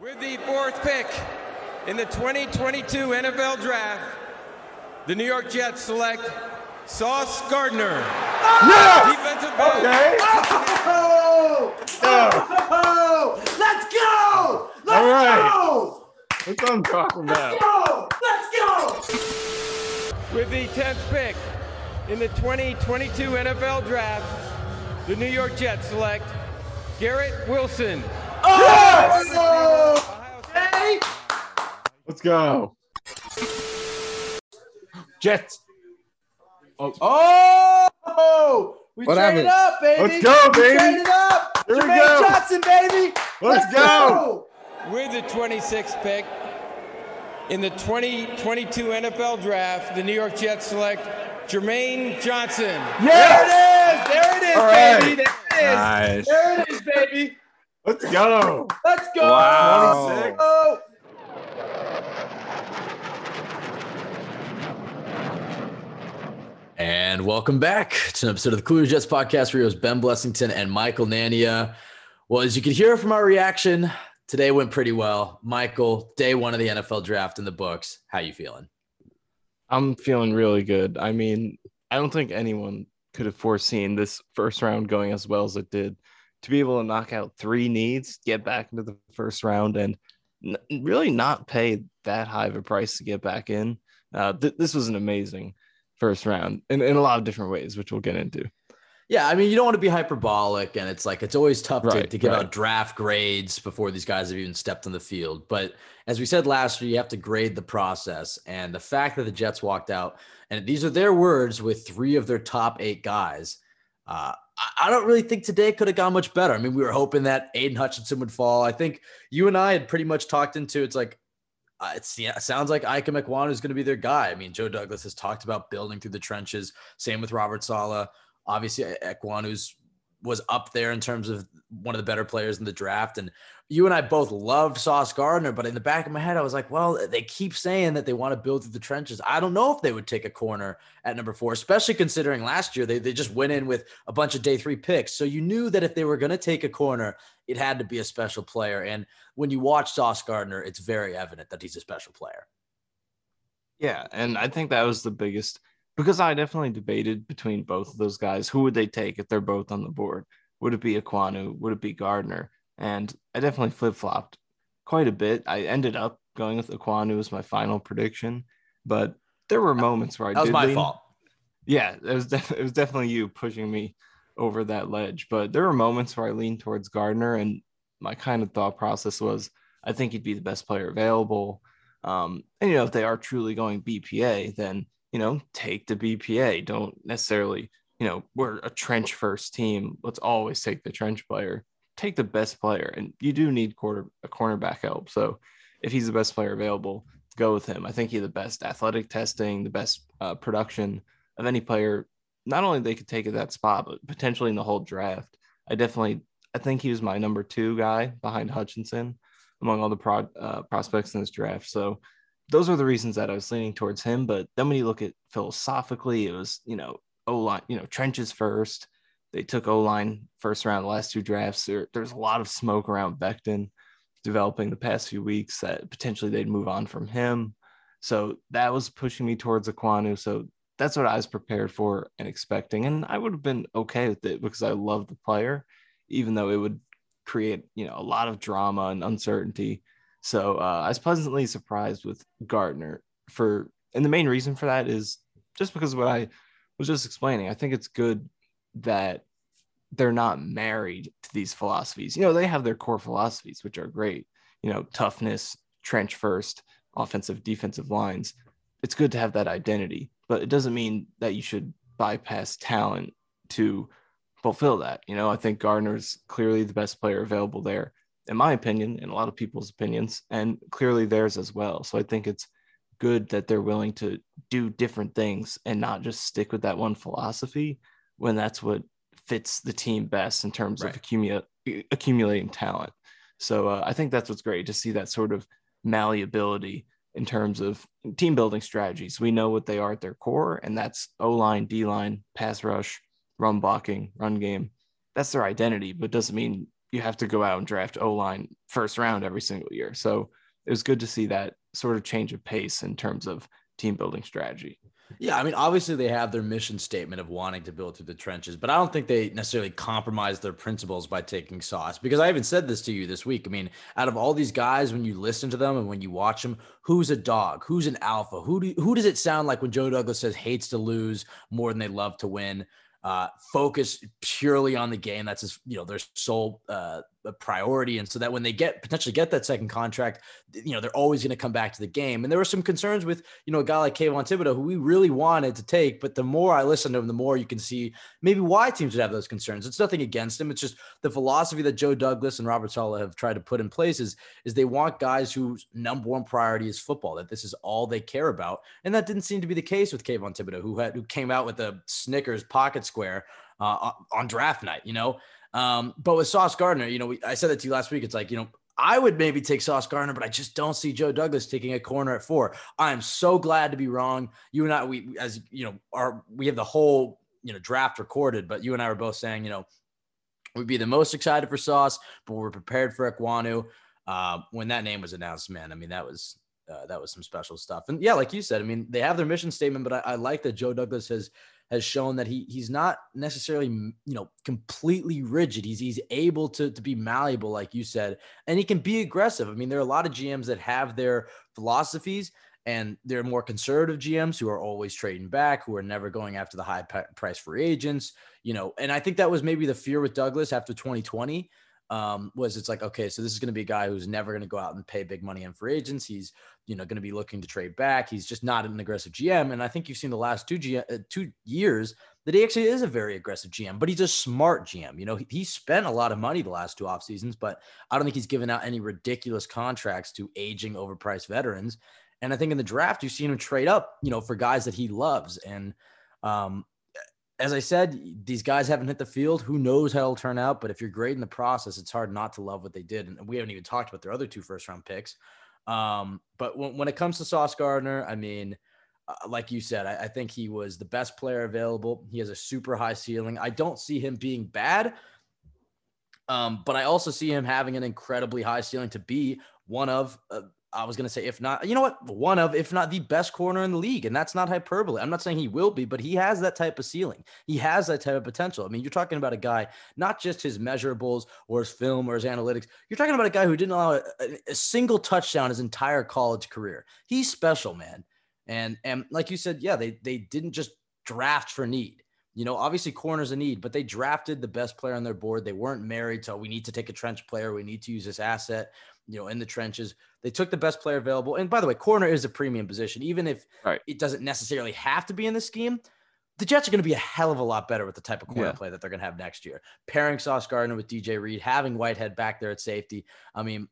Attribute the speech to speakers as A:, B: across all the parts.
A: With the fourth pick in the 2022 NFL Draft, the New York Jets select Sauce Gardner.
B: Yeah!
A: Defensive back.
B: Okay.
C: Oh! Oh! Let's go! Let's
B: All right.
C: go!
B: That's what I'm talking about.
C: Go! Let's go!
A: With the 10th pick in the 2022 NFL Draft, the New York Jets select Garrett Wilson.
C: Oh! Hey!
B: Let's go. Jets.
C: Oh. oh! We
B: What
C: traded
B: happened?
C: up, baby.
B: Let's go,
C: We
B: baby.
C: traded up.
B: Here we
C: Jermaine
B: go.
C: Johnson, baby.
B: Let's go.
A: With the 26th pick in the 2022 NFL Draft, the New York Jets select Jermaine Johnson.
C: There it is. There it is,
B: All right.
C: baby. There it is.
B: Nice.
C: There it is, baby.
B: Let's go.
C: Let's go.
B: Wow.
C: 26. Oh.
D: And welcome back to an episode of the Cooler Jets podcast. Where it was Ben Blessington and Michael Nania. Well, as you can hear from our reaction, today went pretty well. Michael, day one of the NFL draft in the books. How you feeling?
E: I'm feeling really good. I mean, I don't think anyone could have foreseen this first round going as well as it did. To be able to knock out three needs, get back into the first round, and n- really not pay that high of a price to get back in. Uh, th- this was an amazing first round in, in a lot of different ways, which we'll get into.
D: Yeah, I mean, you don't want to be hyperbolic, and it's like it's always tough to, to give
E: right.
D: out draft grades before these guys have even stepped on the field. But as we said last year, you have to grade the process. And the fact that the Jets walked out, and these are their words, with three of their top eight guys, uh, I, don't really think today could have gone much better. I mean, we were hoping that Aidan Hutchinson would fall. I think you and I had pretty much talked into it's like uh, it's, yeah, it sounds like Ikem Ekwonu is going to be their guy. I mean, Joe Douglas has talked about building through the trenches. Same with Robert Saleh. Obviously, Ekwonu's was up there in terms of one of the better players in the draft. And you and I both loved Sauce Gardner, but in the back of my head, I was like, well, they keep saying that they want to build through the trenches. I don't know if they would take a corner at number four, especially considering last year they, they just went in with a bunch of day three picks. So you knew that if they were going to take a corner, it had to be a special player. And when you watch Sauce Gardner, it's very evident that he's a special player.
E: Yeah, and I think that was the biggest because I definitely debated between both of those guys. Who would they take if they're both on the board? Would it be Ekwonu? Would it be Gardner? And I definitely flip flopped quite a bit. I ended up going with Ekwonu as my final prediction, but there were moments where I
D: That was my
E: lean-
D: fault.
E: Yeah, it was def- it was definitely you pushing me over that ledge. But there were moments where I leaned towards Gardner, and my kind of thought process was I think he'd be the best player available. Um, and you know, if they are truly going BPA, then you know, take the BPA. Don't necessarily, you know, we're a trench first team. Let's always take the trench player. Take the best player, and you do need quarter a cornerback help. So if he's the best player available, go with him. I think he's the best athletic testing, the best uh, production of any player. Not only they could take at that spot, but potentially in the whole draft. I definitely, I think he was my number two guy behind Hutchinson among all the pro, uh, prospects in this draft. So those are the reasons that I was leaning towards him. But then when you look at philosophically, it was, you know, O line, you know, trenches first. They took O line first round, last two drafts. There, there's a lot of smoke around Becton developing the past few weeks that potentially they'd move on from him. So that was pushing me towards Ekwonu. So that's what I was prepared for and expecting. And I would have been okay with it because I love the player, even though it would create you know a lot of drama and uncertainty. So uh, I was pleasantly surprised with Gardner for, and the main reason for that is just because what I was just explaining. I think it's good that they're not married to these philosophies. You know, they have their core philosophies, which are great. You know, toughness, trench first, offensive, defensive lines. It's good to have that identity, but it doesn't mean that you should bypass talent to fulfill that. You know, I think Gardner's clearly the best player available there, in my opinion, and a lot of people's opinions, and clearly theirs as well. So I think it's good that they're willing to do different things and not just stick with that one philosophy when that's what fits the team best in terms
D: Right.
E: of accumulate, accumulating talent. So uh, I think that's what's great to see that sort of malleability in terms of team building strategies. We know what they are at their core, and that's O line, D line, pass rush, run blocking, run game. That's their identity, but doesn't mean you have to go out and draft O line first round every single year. So it was good to see that sort of change of pace in terms of team building strategy.
D: Yeah, I mean, obviously they have their mission statement of wanting to build through the trenches, but I don't think they necessarily compromise their principles by taking sauce. Because I even said this to you this week. I mean, out of all these guys, when you listen to them and when you watch them, who's a dog? Who's an alpha? Who do who does it sound like when Joe Douglas says hates to lose more than they love to win? Uh, focus purely on the game. That's his, you know, their sole uh, priority. And so that when they get potentially get that second contract, you know, they're always going to come back to the game. And there were some concerns with, you know, a guy like Kayvon Thibodeaux, who we really wanted to take. But the more I listen to him, the more you can see maybe why teams would have those concerns. It's nothing against him. It's just the philosophy that Joe Douglas and Robert Saleh have tried to put in place is, is they want guys whose number one priority is football, that this is all they care about. And that didn't seem to be the case with Kayvon Thibodeaux, who had, who came out with a Snickers pocket square uh, on draft night, you know? Um, but with Sauce Gardner, you know, we, I said that to you last week. It's like, you know, I would maybe take Sauce Gardner, but I just don't see Joe Douglas taking a corner at four. I'm so glad to be wrong. You and I, we, as you know, are we have the whole, you know, draft recorded, but you and I were both saying, you know, we'd be the most excited for Sauce, but we're prepared for Ekwonu. Uh, when that name was announced, man, I mean, that was, uh, that was some special stuff. And yeah, like you said, I mean, they have their mission statement, but I, I like that Joe Douglas has, has shown that he he's not necessarily you know completely rigid. He's he's able to to be malleable, like you said, and he can be aggressive. I mean, there are a lot of GMs that have their philosophies, and they're more conservative GMs who are always trading back, who are never going after the high price free agents. You know, and I think that was maybe the fear with Douglas after 2020 um, was it's like, okay, so this is going to be a guy who's never going to go out and pay big money in free agents. He's, you know, going to be looking to trade back. He's just not an aggressive GM. And I think you've seen the last two G- uh, two years that he actually is a very aggressive GM, but he's a smart GM. You know, he, he spent a lot of money the last two off seasons, but I don't think he's given out any ridiculous contracts to aging overpriced veterans. And I think in the draft, you've seen him trade up, you know, for guys that he loves. And, um, as I said, these guys haven't hit the field. Who knows how it'll turn out? But if you're great in the process, it's hard not to love what they did. And we haven't even talked about their other two first round picks. Um, but when, when it comes to Sauce Gardner, I mean, uh, like you said, I, I think he was the best player available. He has a super high ceiling. I don't see him being bad. Um, but I also see him having an incredibly high ceiling to be one of, uh, I was going to say, if not, you know what, one of, if not the best corner in the league. And that's not hyperbole. I'm not saying he will be, but he has that type of ceiling. He has that type of potential. I mean, you're talking about a guy, not just his measurables or his film or his analytics. You're talking about a guy who didn't allow a, a single touchdown his entire college career. He's special, man. And, and like you said, yeah, they, they didn't just draft for need. You know, obviously corners a need, but they drafted the best player on their board. They weren't married to, oh, we need to take a trench player. We need to use this asset, you know, in the trenches. They took the best player available. And by the way, corner is a premium position, even if
E: Right.
D: it doesn't necessarily have to be in the scheme. The Jets are going to be a hell of a lot better with the type of corner
E: Yeah.
D: play that they're going to have next year. Pairing Sauce Gardner with DJ Reed, having Whitehead back there at safety. I mean,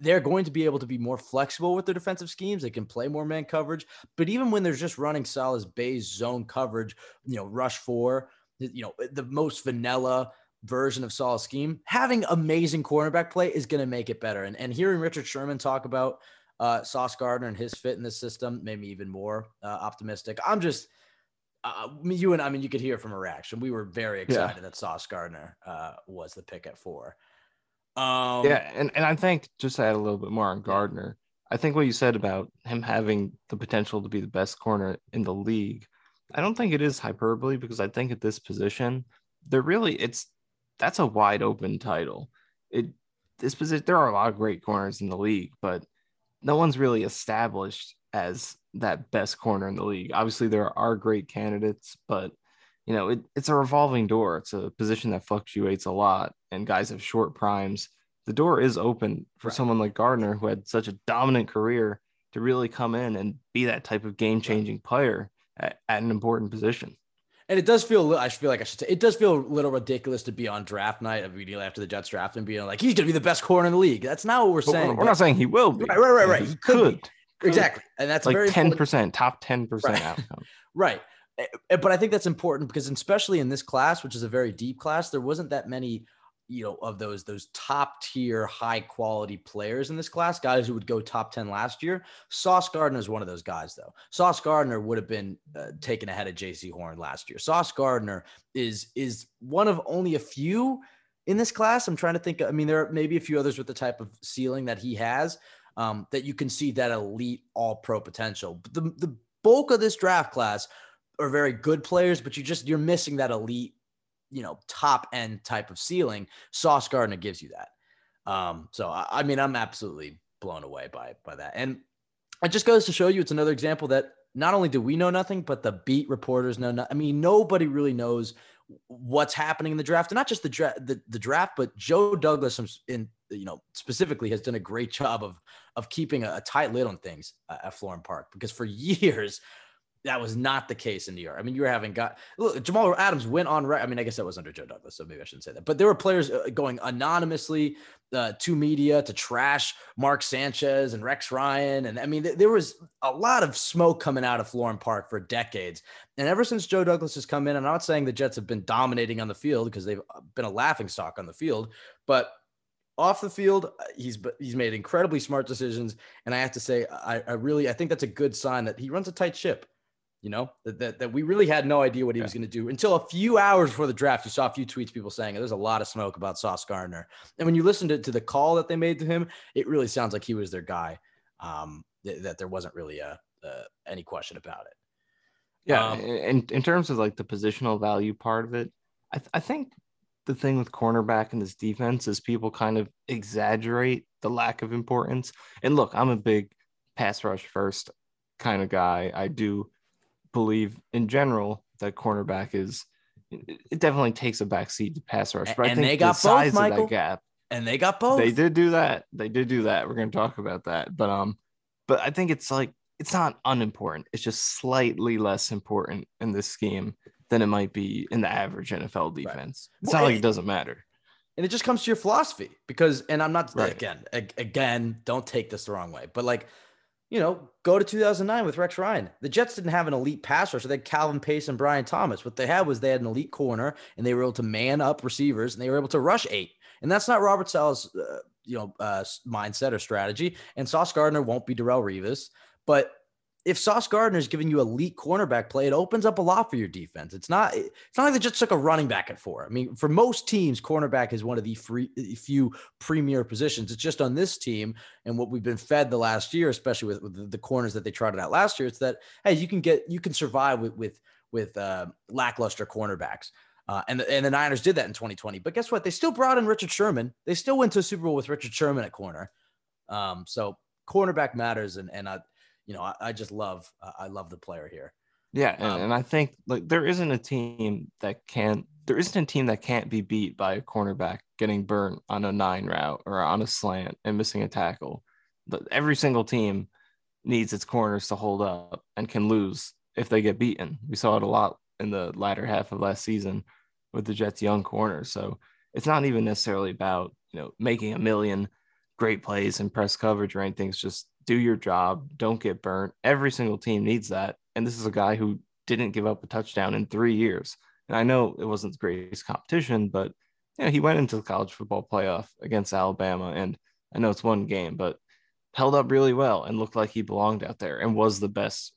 D: they're going to be able to be more flexible with their defensive schemes. They can play more man coverage. But even when they're just running Saleh's base zone coverage, you know, rush four, you know, the most vanilla version of Saleh's scheme, having amazing cornerback play is going to make it better. And, and hearing Richard Sherman talk about uh, Sauce Gardner and his fit in this system made me even more uh, optimistic. I'm just, uh, you and I mean, you could hear from a reaction. We were very excited that Sauce Gardner uh, was the pick at four. Um,
E: yeah, and, and I think just to add a little bit more on Gardner, I think what you said about him having the potential to be the best corner in the league, I don't think it is hyperbole because I think at this position, they're really it's that's a wide open title. It this position there are a lot of great corners in the league, but no one's really established as that best corner in the league. Obviously, there are great candidates, but you know, it, it's a revolving door. It's a position that fluctuates a lot, and guys have short primes. The door is open for
D: Right.
E: someone like Gardner, who had such a dominant career, to really come in and be that type of game changing player at, at an important position.
D: And it does feel, I feel like I should say, it does feel a little ridiculous to be on draft night immediately after the Jets draft and being like, he's going to be the best corner in the league. That's not what we're
E: But
D: saying.
E: we're, not saying he will be.
D: Right, right, right, right.
E: He
D: He could
E: could.
D: exactly. And that's
E: like ten
D: important-
E: percent, top ten percent
D: Right.
E: outcome.
D: Right. Eh, eh, But I think that's important because especially in this class, which is a very deep class, there wasn't that many, you know, of those those top tier, high quality players in this class, guys who would go top 10 last year. Sauce Gardner is one of those guys, though. Sauce Gardner would have been uh, taken ahead of Jaycee Horn last year. Sauce Gardner is is one of only a few in this class. I'm trying to think. I mean, there are maybe a few others with the type of ceiling that he has um, that you can see that elite all pro potential. But the, the bulk of this draft class are very good players, but you just you're missing that elite, you know, top end type of ceiling. Sauce Gardner gives you that. Um, so I, I mean, I'm absolutely blown away by by that, and it just goes to show you it's another example that not only do we know nothing, but the beat reporters know. No, I mean, nobody really knows what's happening in the draft, and not just the draft, the, the draft, but Joe Douglas in you know specifically has done a great job of of keeping a, a tight lid on things uh, at Florham Park because for years that was not the case in New York. I mean, you were having got look, Jamal Adams went on right. I mean, I guess that was under Joe Douglas, so maybe I shouldn't say that. But there were players uh, going anonymously uh, to media to trash Mark Sanchez and Rex Ryan, and I mean, th- there was a lot of smoke coming out of Florham Park for decades. And ever since Joe Douglas has come in, I'm not saying the Jets have been dominating on the field because they've uh, been a laughing stock on the field, but off the field, uh, he's he's made incredibly smart decisions, and I have to say, I, I really I think that's a good sign that he runs a tight ship. You know that that, that we really had no idea what he was going to do until a few hours before the draft. You saw a few tweets, people saying there's a lot of smoke about Sauce Gardner, and when you listen to, to the call that they made to him, it really sounds like he was their guy. Um, th- that there wasn't really a, uh, any question about it.
E: Yeah,
D: Um,
E: in in terms of like the positional value part of it, I th- I think the thing with cornerback in this defense is people kind of exaggerate the lack of importance. And look, I'm a big pass rush first kind of guy. I do believe in general that cornerback is it it definitely takes a backseat to pass rush. But I
D: And
E: think
D: they
E: the
D: got both,
E: of
D: Michael.
E: that gap
D: And they got both.
E: they did do that. They did do that. We're going to talk about that. But um but I think it's like it's not unimportant. It's just slightly less important in this scheme than it might be in the average NFL defense. It's
D: Well,
E: not like
D: it-
E: it doesn't matter.
D: and it just comes to your philosophy because and i'm not
E: Right.
D: again again don't take this the wrong way but like you know go to 2009 with rex ryan. The jets didn't have an elite pass rusher they had calvin pace and bryan thomas. What they had was they had an elite corner and they were able to man up receivers and they were able to rush eight. And that's not robert saleh's uh, you know uh, mindset or strategy. And sauce gardner won't be Darrelle Revis but if Sauce Gardner is giving you elite cornerback play, it opens up a lot for your defense. It's not it's not like they just took a running back at four. I mean, for most teams, cornerback is one of the free, few premier positions. It's just on this team and what we've been fed the last year, especially with, with the, corners that they trotted out last year. It's that hey, you can get you can survive with with with uh, lackluster cornerbacks. Uh, and, the, and the Niners did that in 2020. But guess what? They still brought in Richard Sherman. They still went to a Super Bowl with Richard Sherman at corner. Um, so cornerback matters. And, and I, you know, I, I just love, uh, I love the player here.
E: Yeah, and,
D: Um,
E: and I think like there isn't a team that can't there isn't a team that can't be beat by a cornerback getting burnt on a nine route or on a slant and missing a tackle. But every single team needs its corners to hold up and can lose if they get beaten. We saw it a lot in the latter half of last season with the Jets' young corners. So it's not even necessarily about you know making a million great plays and press coverage or anything. It's just do your job, don't get burnt. Every single team needs that. And this is a guy who didn't give up a touchdown in three years. And I know it wasn't the greatest competition, but you know, he went into the college football playoff against Alabama. And I know it's one game, but held up really well and looked like he belonged out there and was the best,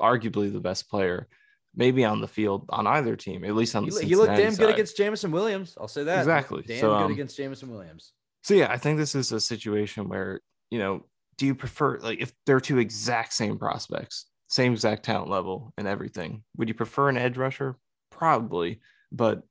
E: arguably the best player, maybe on the field on either team, at least on
D: He,
E: the
D: he looked damn
E: Cincinnati
D: good against Jameson Williams. I'll say that.
E: Exactly.
D: Damn
E: So,
D: good
E: um,
D: against Jameson Williams.
E: So yeah, I think this is a situation where, you know, do you prefer like if they're two exact same prospects, same exact talent level and everything, would you prefer an edge rusher? Probably. But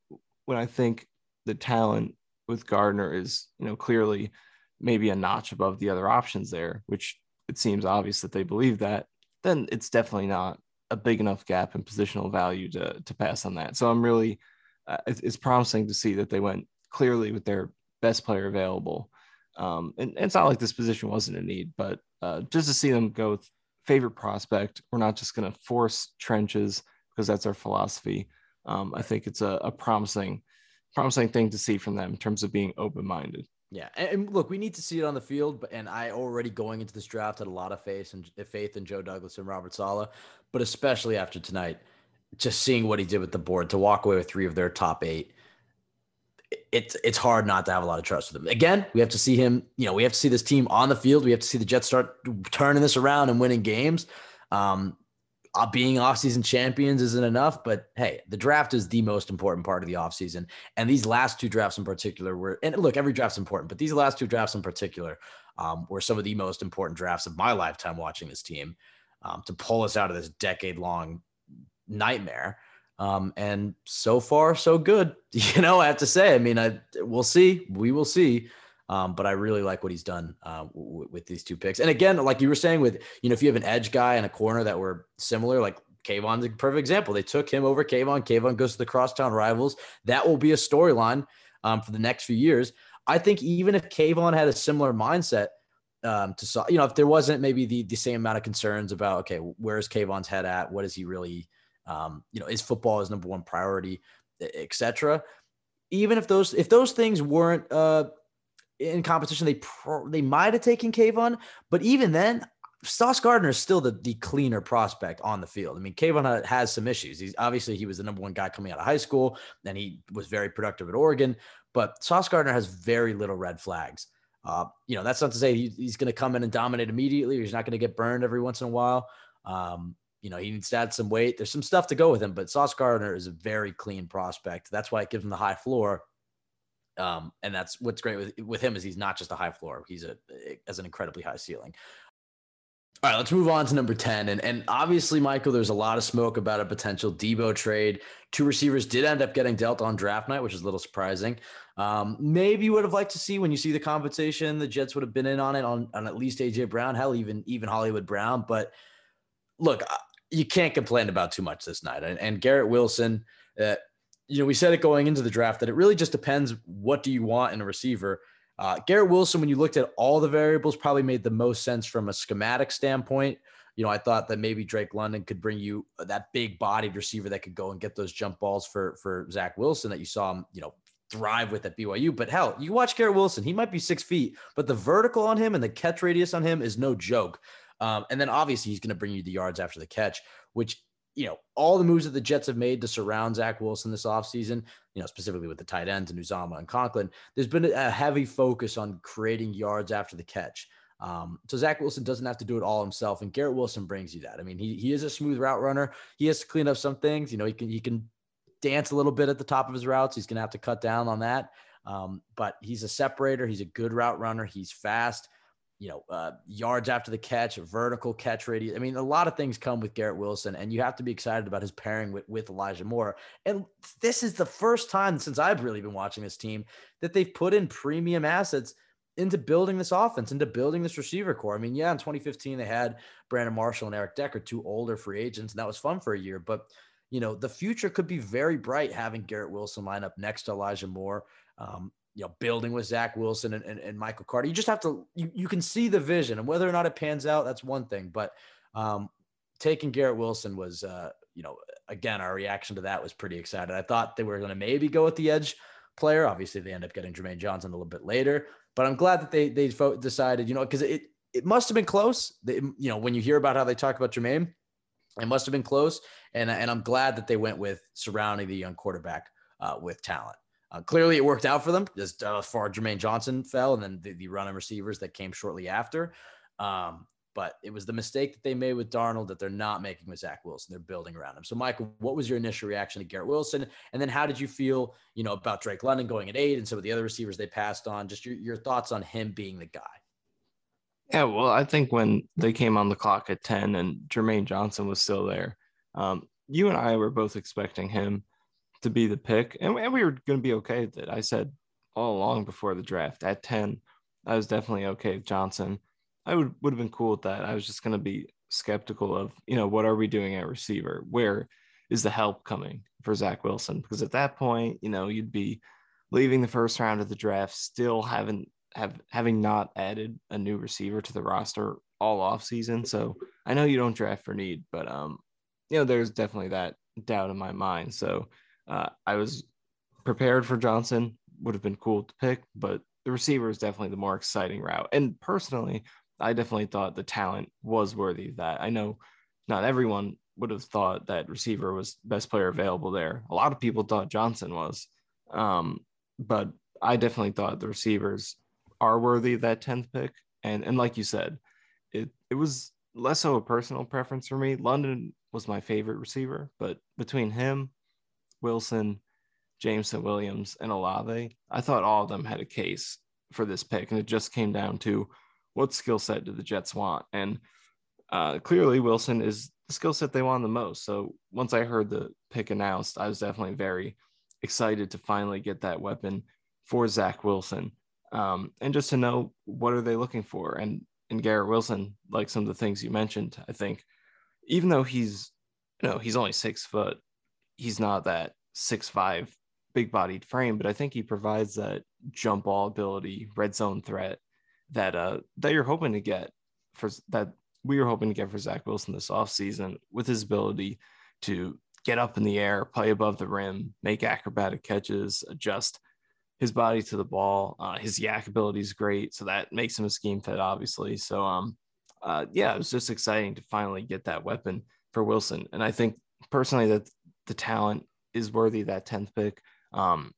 E: when I think the talent with Gardner is, you know, clearly maybe a notch above the other options there, which it seems obvious that they believe that, then it's definitely not a big enough gap in positional value to to pass on that. So I'm really uh, it's, it's, promising to see that they went clearly with their best player available. Um, and, and, it's not like this position wasn't a need, but uh, just to see them go with favorite prospect, we're not just going to force trenches because that's our philosophy. Um, I think it's a, a promising, promising thing to see from them in terms of being open minded.
D: Yeah, and, look, we need to see it on the field. But and I already going into this draft had a lot of faith and faith in Joe Douglas and Robert Saleh, but especially after tonight, just seeing what he did with the board to walk away with three of their top eight. It's it's hard not to have a lot of trust with him. Again, we have to see him. You know, we have to see this team on the field. We have to see the Jets start turning this around and winning games. Um, uh, being offseason champions isn't enough, but hey, the draft is the most important part of the offseason. And these last two drafts in particular were, and look, every draft's important, but these last two drafts in particular um, were some of the most important drafts of my lifetime watching this team um, to pull us out of this decade long nightmare. Um, and so far, so good. You know, I have to say, I mean, I, we'll see. We will see. Um, but I really like what he's done uh, w- with these two picks. And again, like you were saying, with you know, if you have an edge guy and a corner that were similar, like Kayvon's a perfect example. They took him over Kayvon. Kayvon goes to the crosstown rivals. That will be a storyline um, for the next few years. I think even if Kayvon had a similar mindset um, to, you know, if there wasn't maybe the, the same amount of concerns about, okay, where's Kayvon's head at? What is he really, um, you know, is football his number one priority, etc. Even if those, if those things weren't, uh, in competition, they pro- they might have taken Kayvon, but even then, Sauce Gardner is still the, the cleaner prospect on the field. I mean, Kayvon has some issues. He's obviously he was the number one guy coming out of high school, and he was very productive at Oregon. But Sauce Gardner has very little red flags. Uh, you know, that's not to say he, he's going to come in and dominate immediately. he's not going to get burned every once in a while. Um, you know, he needs to add some weight. There's some stuff to go with him, but Sauce Gardner is a very clean prospect. That's why it gives him the high floor. Um, and that's what's great with with him is he's not just a high floor; he's a has an incredibly high ceiling. All right, let's move on to number 10. And, and obviously, Michael, there's a lot of smoke about a potential Deebo trade. Two receivers did end up getting dealt on draft night, which is a little surprising. Um, maybe you would have liked to see when you see the compensation, the Jets would have been in on it on, on at least AJ Brown, hell, even even Hollywood Brown. But look, you can't complain about too much this night. And, and Garrett Wilson, uh, you know, we said it going into the draft that it really just depends what do you want in a receiver. Uh, Garrett Wilson, when you looked at all the variables, probably made the most sense from a schematic standpoint. You know, I thought that maybe Drake London could bring you that big bodied receiver that could go and get those jump balls for for Zach Wilson that you saw him, you know, thrive with at BYU. But hell, you watch Garrett Wilson, he might be six feet, but the vertical on him and the catch radius on him is no joke. Um, and then obviously he's going to bring you the yards after the catch, which you know, all the moves that the Jets have made to surround Zach Wilson this offseason, you know, specifically with the tight ends and Uzomah and Conklin, there's been a heavy focus on creating yards after the catch. Um, so Zach Wilson doesn't have to do it all himself, and Garrett Wilson brings you that. I mean, he he is a smooth route runner. He has to clean up some things. You know, he can he can dance a little bit at the top of his routes. He's gonna have to cut down on that. Um, but he's a separator. He's a good route runner. He's fast you know, uh, yards after the catch, vertical catch radius. I mean, a lot of things come with Garrett Wilson, and you have to be excited about his pairing with, with Elijah Moore. And this is the first time since I've really been watching this team that they've put in premium assets into building this offense, into building this receiver corps. I mean, yeah, in 2015, they had Brandon Marshall and Eric Decker, two older free agents, and that was fun for a year. But, you know, the future could be very bright having Garrett Wilson line up next to Elijah Moore. Um, you know, building with Zach Wilson and, and, and, Michael Carter. You just have to, you, you can see the vision and whether or not it pans out, that's one thing. But um, taking Garrett Wilson was, uh, you know, again, our reaction to that was pretty excited. I thought they were going to maybe go with the edge player. Obviously, they end up getting Jermaine Johnson a little bit later, but I'm glad that they, they decided, you know, because it, it must have been close. They, you know, when you hear about how they talk about Jermaine, it must have been close. And, and I'm glad that they went with surrounding the young quarterback uh, with talent. Uh, clearly, it worked out for them as far as Jermaine Johnson fell, and then the, the running receivers that came shortly after. Um, but it was the mistake that they made with Darnold that they're not making with Zach Wilson. They're building around him. So, Michael, what was your initial reaction to Garrett Wilson? And then how did you feel, you know, about Drake London going at eight and some of the other receivers they passed on? Just your, your thoughts on him being the guy.
E: Yeah, well, I think when they came on the clock at 10 and Jermaine Johnson was still there, um, you and I were both expecting him to be the pick, and, and we were going to be okay with it. I said all along before the draft at 10, I was definitely okay with Johnson. I would would have been cool with that. I was just going to be skeptical of, you know, what are we doing at receiver? Where is the help coming for Zach Wilson? Because at that point, you know, you'd be leaving the first round of the draft, still haven't have having not added a new receiver to the roster all off season. So I know you don't draft for need, but um, you know, there's definitely that doubt in my mind. So uh, I was prepared for Johnson, would have been cool to pick, but the receiver is definitely the more exciting route. And personally, I definitely thought the talent was worthy of that. I know not everyone would have thought that receiver was best player available there. A lot of people thought Johnson was, um, but I definitely thought the receivers are worthy of that tenth pick. And and like you said, it it was less so a personal preference for me. London was my favorite receiver, but between him, Wilson, Jameson Williams, and Olave, I thought all of them had a case for this pick, and it just came down to what skill set do the Jets want? And uh, clearly, Wilson is the skill set they want the most. So once I heard the pick announced, I was definitely very excited to finally get that weapon for Zach Wilson. Um, and just to know what are they looking for. And and Garrett Wilson, like some of the things you mentioned, I think, even though he's you know he's only six foot, he's not that six five big bodied frame, but I think he provides that jump ball ability, red zone threat that uh that you're hoping to get for that we were hoping to get for Zach Wilson this offseason with his ability to get up in the air, play above the rim, make acrobatic catches, adjust his body to the ball. Uh, his YAC ability is great, so that makes him a scheme fit, obviously. So, um, uh, yeah, it was just exciting to finally get that weapon for Wilson, and I think personally that the talent is worthy that tenth pick. Um,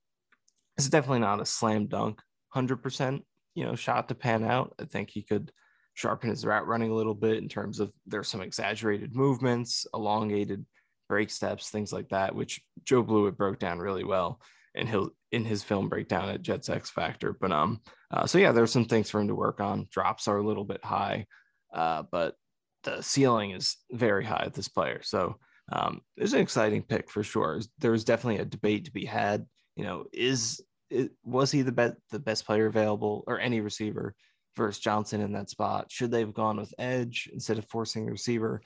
E: it's definitely not a slam dunk, hundred percent, you know, shot to pan out. I think he could sharpen his route running a little bit in terms of there's some exaggerated movements, elongated break steps, things like that, which Joe Blewett broke down really well in his film breakdown at Jets X Factor. But um, uh, so yeah, there's some things for him to work on. Drops are a little bit high, uh, but the ceiling is very high at this player. So um, it's an exciting pick for sure. There was definitely a debate to be had. You know, is it, was he the best the best player available or any receiver versus Johnson in that spot? Should they have gone with edge instead of forcing a receiver?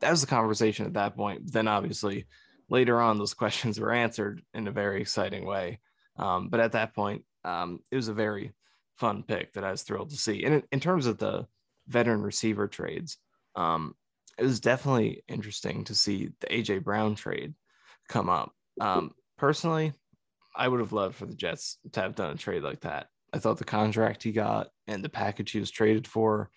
E: That was the conversation at that point. Then obviously later on, those questions were answered in a very exciting way. Um, but at that point, um, it was a very fun pick that I was thrilled to see. And in, in terms of the veteran receiver trades, um, it was definitely interesting to see the AJ Brown trade come up. Um, personally, I would have loved for the Jets to have done a trade like that. I thought the contract he got and the package he was traded for,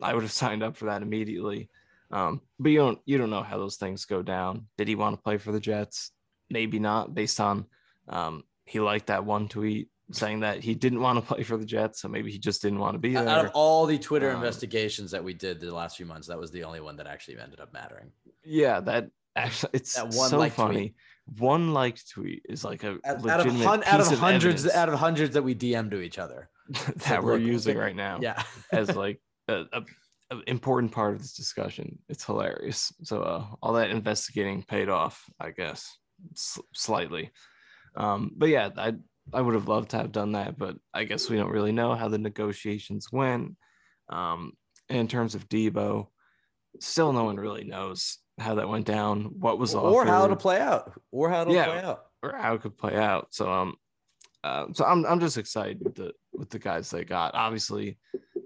E: I would have signed up for that immediately. Um, but you don't you don't know how those things go down. Did he want to play for the Jets? Maybe not, based on um, he liked that one tweet saying that he didn't want to play for the Jets, so maybe he just didn't want to be there.
D: Out of all the Twitter
E: Um,
D: investigations that we did the last few months, that was the only one that actually ended up mattering.
E: Yeah, that actually it's
D: That one
E: so
D: like
E: funny. One like tweet is like a
D: Out, out of hun- out of
E: of
D: hundreds
E: evidence
D: out of hundreds that we DM to each other.
E: that we're using right now.
D: Yeah.
E: as like a, a, a important part of this discussion. It's hilarious. So uh, all that investigating paid off, I guess, s- slightly. Um, but yeah, I I would have loved to have done that, but I guess we don't really know how the negotiations went. Um, in terms of Deebo, still no one really knows how that went down, what was
D: or how to play out. Or how to
E: Yeah.
D: play out.
E: or how it could play out. So um, uh, so I'm I'm just excited with the with the guys they got. Obviously,